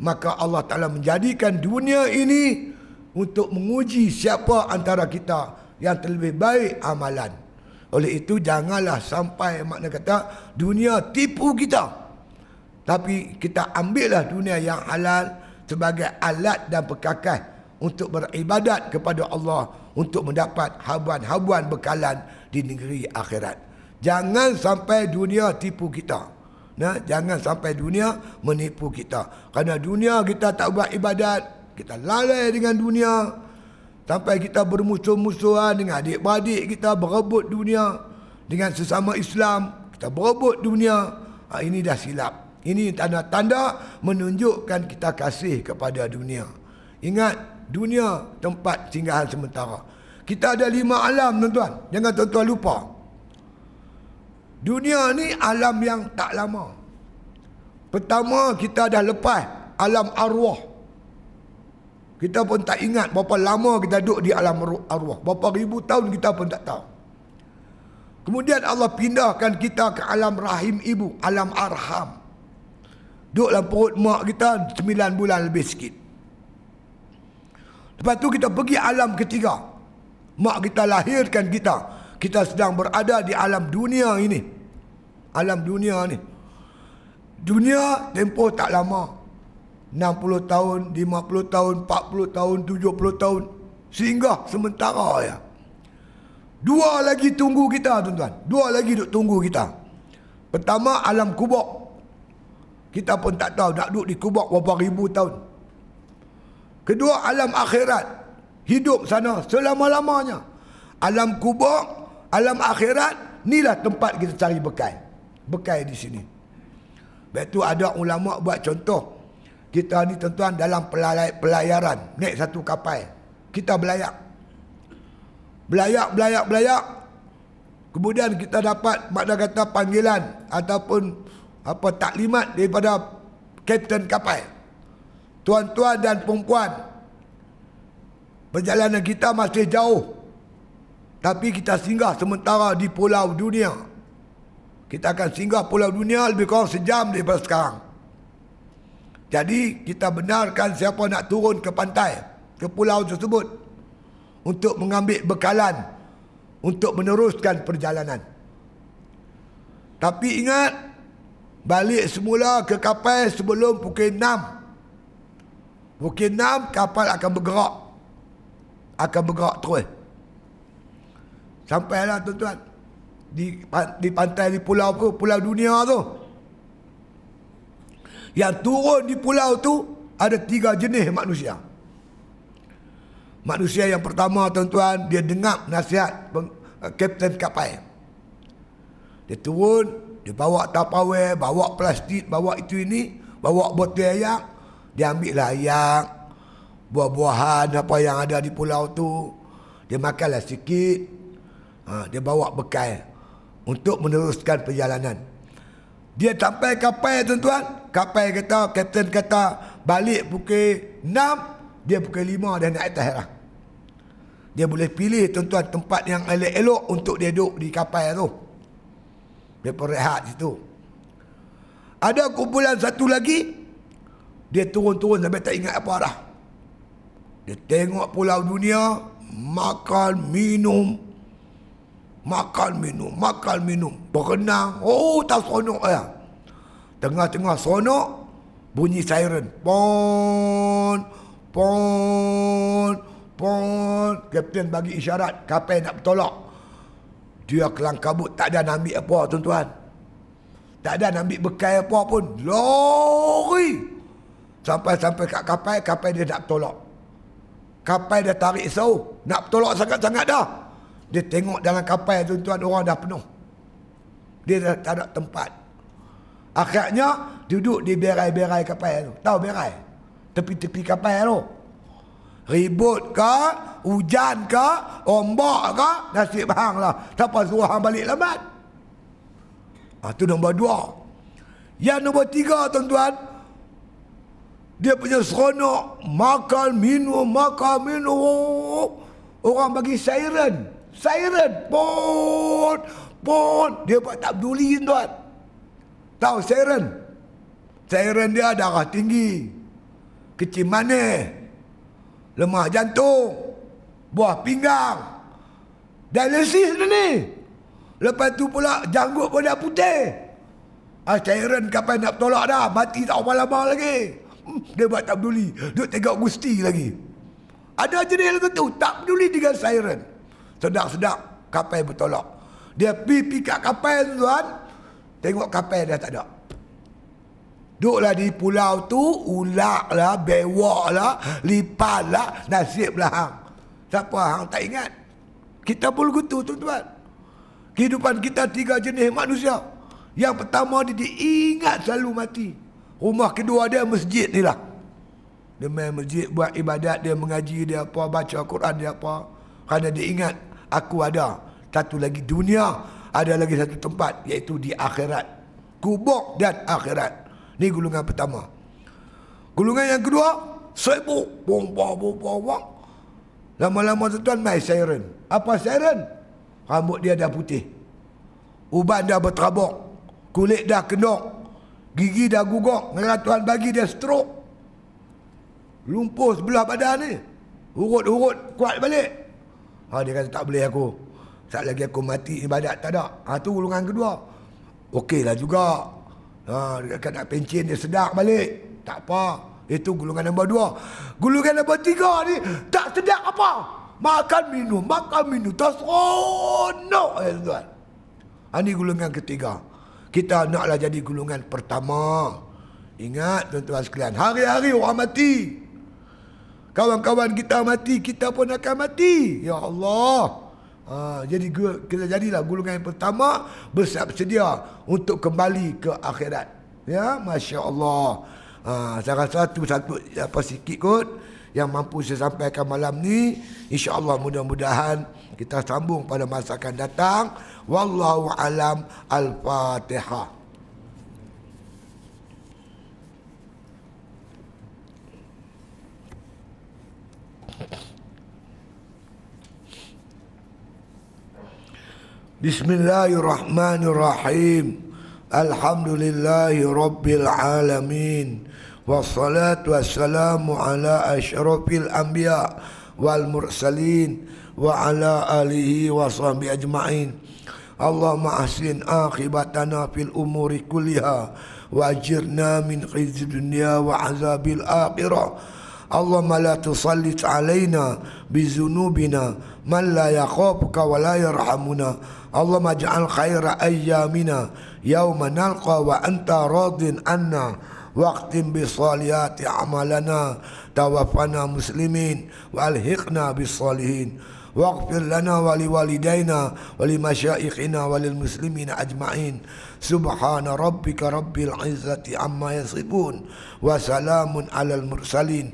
Maka Allah Ta'ala menjadikan dunia ini untuk menguji siapa antara kita yang terlebih baik amalan. Oleh itu janganlah sampai makna kata dunia tipu kita. Tapi kita ambillah dunia yang halal sebagai alat dan pekakas untuk beribadat kepada Allah untuk mendapat habuan-habuan bekalan di negeri akhirat. Jangan sampai dunia tipu kita. Nah, jangan sampai dunia menipu kita. Karena dunia kita tak buat ibadat, kita lalai dengan dunia, Sampai kita bermusuh-musuhan dengan adik-beradik kita berebut dunia. Dengan sesama Islam. Kita berebut dunia. Ha, ini dah silap. Ini tanda-tanda menunjukkan kita kasih kepada dunia. Ingat, dunia tempat singgahan sementara. Kita ada lima alam tuan-tuan. Jangan tuan-tuan lupa. Dunia ni alam yang tak lama. Pertama kita dah lepas alam arwah. Kita pun tak ingat berapa lama kita duduk di alam arwah. Berapa ribu tahun kita pun tak tahu. Kemudian Allah pindahkan kita ke alam rahim ibu. Alam arham. Duduk dalam perut mak kita sembilan bulan lebih sikit. Lepas tu kita pergi alam ketiga. Mak kita lahirkan kita. Kita sedang berada di alam dunia ini. Alam dunia ni. Dunia tempoh tak lama. 60 tahun, 50 tahun, 40 tahun, 70 tahun. Sehingga sementara ya. Dua lagi tunggu kita tuan-tuan. Dua lagi duk tunggu kita. Pertama alam kubur. Kita pun tak tahu nak duduk di kubur berapa ribu tahun. Kedua alam akhirat. Hidup sana selama-lamanya. Alam kubur, alam akhirat, inilah tempat kita cari bekal. Bekal di sini. Lepas tu ada ulama buat contoh kita ni tuan-tuan dalam pelayaran. Naik satu kapal. Kita belayak. Belayak belayak belayak. Kemudian kita dapat makna kata panggilan ataupun apa taklimat daripada kapten kapal. Tuan-tuan dan perempuan perjalanan kita masih jauh. Tapi kita singgah sementara di pulau dunia. Kita akan singgah pulau dunia lebih kurang sejam daripada sekarang jadi kita benarkan siapa nak turun ke pantai, ke pulau tersebut untuk mengambil bekalan untuk meneruskan perjalanan. Tapi ingat balik semula ke kapal sebelum pukul 6. Pukul 6 kapal akan bergerak. Akan bergerak terus. Sampailah tuan-tuan di di pantai di pulau tu, pulau dunia tu. Yang turun di pulau tu ada tiga jenis manusia. Manusia yang pertama tuan-tuan dia dengar nasihat eh, kapten kapal. Dia turun, dia bawa tapawai, bawa plastik, bawa itu ini, bawa botol ayak, dia ambil lah ayak, buah-buahan apa yang ada di pulau tu. Dia makanlah sikit. Ha, dia bawa bekal untuk meneruskan perjalanan. Dia sampai kapal tuan-tuan. Kapal kata, kapten kata balik pukul 6. Dia pukul 5 dah naik atas lah. Dia boleh pilih tuan-tuan tempat yang elok-elok untuk dia duduk di kapal tu. Dia pun rehat situ. Ada kumpulan satu lagi. Dia turun-turun sampai tak ingat apa dah. Dia tengok pulau dunia. Makan, minum, Makan minum, makan minum. Berenang. Oh, tak seronok ya. Tengah-tengah seronok, bunyi siren. Pon, pon, pon. Kapten bagi isyarat, kapal nak bertolak. Dia kelang kabut, tak ada nak ambil apa tuan-tuan. Tak ada nak ambil bekal apa pun. Lori. Sampai-sampai kat kapal, kapal dia nak bertolak. Kapal dia tarik sau. Nak bertolak sangat-sangat dah. Dia tengok dalam kapal tuan-tuan orang dah penuh. Dia dah tak ada tempat. Akhirnya duduk di berai-berai kapal tu. Tahu berai? Tepi-tepi kapal tu. Ribut ke, hujan ke, ombak ke, nasib hang lah. Siapa suruh hang balik lambat? Ah, tu nombor dua. Yang nombor tiga, tuan-tuan. Dia punya seronok. Makan, minum, makan, minum. Orang bagi siren. Siren. Pon. Pon. Dia buat tak peduli, tuan. Tahu siren? Siren dia darah tinggi. Kecil manis lemah jantung, buah pinggang, dialisis ni. Lepas tu pula janggut pun dah putih. Ah, cairan kapan nak tolak dah, mati tak lama-lama lagi. Hmm, dia buat tak peduli, duk tengok gusti lagi. Ada jenis lagu tu, tak peduli dengan siren. Sedap-sedap kapal bertolak. Dia pergi kat kapal tuan, tengok kapal dah tak ada. Duduklah di pulau tu, ulak lah, bewak lah, lipat lah, nasib lah hang. Siapa hang tak ingat? Kita pun begitu tuan-tuan. Kehidupan kita tiga jenis manusia. Yang pertama dia diingat selalu mati. Rumah kedua dia masjid ni lah. Dia main masjid buat ibadat, dia mengaji, dia apa, baca Quran, dia apa. Kerana dia ingat, aku ada. Satu lagi dunia, ada lagi satu tempat, iaitu di akhirat. Kubur dan akhirat. Ni gulungan pertama. Gulungan yang kedua, sibuk. Bong, bong, bong. Lama-lama tuan main siren. Apa siren? Rambut dia dah putih. Uban dah berterabuk. Kulit dah kenok. Gigi dah gugok. Ngerah Tuhan bagi dia stroke. Lumpur sebelah badan ni. Urut-urut kuat balik. Ha, dia kata tak boleh aku. Saat lagi aku mati ibadat tak ada. Ha, tu gulungan kedua. Okeylah juga. Ha, dia nak pencin dia sedap balik. Tak apa. Itu gulungan nombor dua. Gulungan nombor tiga ni tak sedap apa. Makan minum, makan minum. Tak seronok. Eh, tuan. Ha, ini gulungan ketiga. Kita naklah jadi gulungan pertama. Ingat tuan-tuan sekalian. Hari-hari orang mati. Kawan-kawan kita mati, kita pun akan mati. Ya Allah. Ha, jadi kita jadilah gulungan yang pertama bersiap sedia untuk kembali ke akhirat. Ya, masya-Allah. Ha, saya rasa satu satu apa sikit kot yang mampu saya sampaikan malam ni. Insya-Allah mudah-mudahan kita sambung pada masa akan datang. Wallahu alam. Al-Fatihah. Bismillahirrahmanirrahim. Alhamdulillahi rabbil alamin. Wassalatu wassalamu ala asyrafil anbiya wal mursalin wa ala alihi wa sahbihi ajmain. Allahumma ahsin akibatana fil umuri kulliha wa ajirna min khizyid dunya wa azabil akhirah. الدنيا وعذاب الآخرة اللهم لا تسلط علينا بذنوبنا من لا يخافك ولا يرحمنا اللهم اجعل خير أيامنا يوم نلقى وأنت راض عنا واختم بصالحات أعمالنا توفنا مسلمين والحقنا بالصالحين واغفر لنا ولوالدينا ولمشائخنا وللمسلمين أجمعين سبحان ربك رب العزة عما يصفون وسلام على المرسلين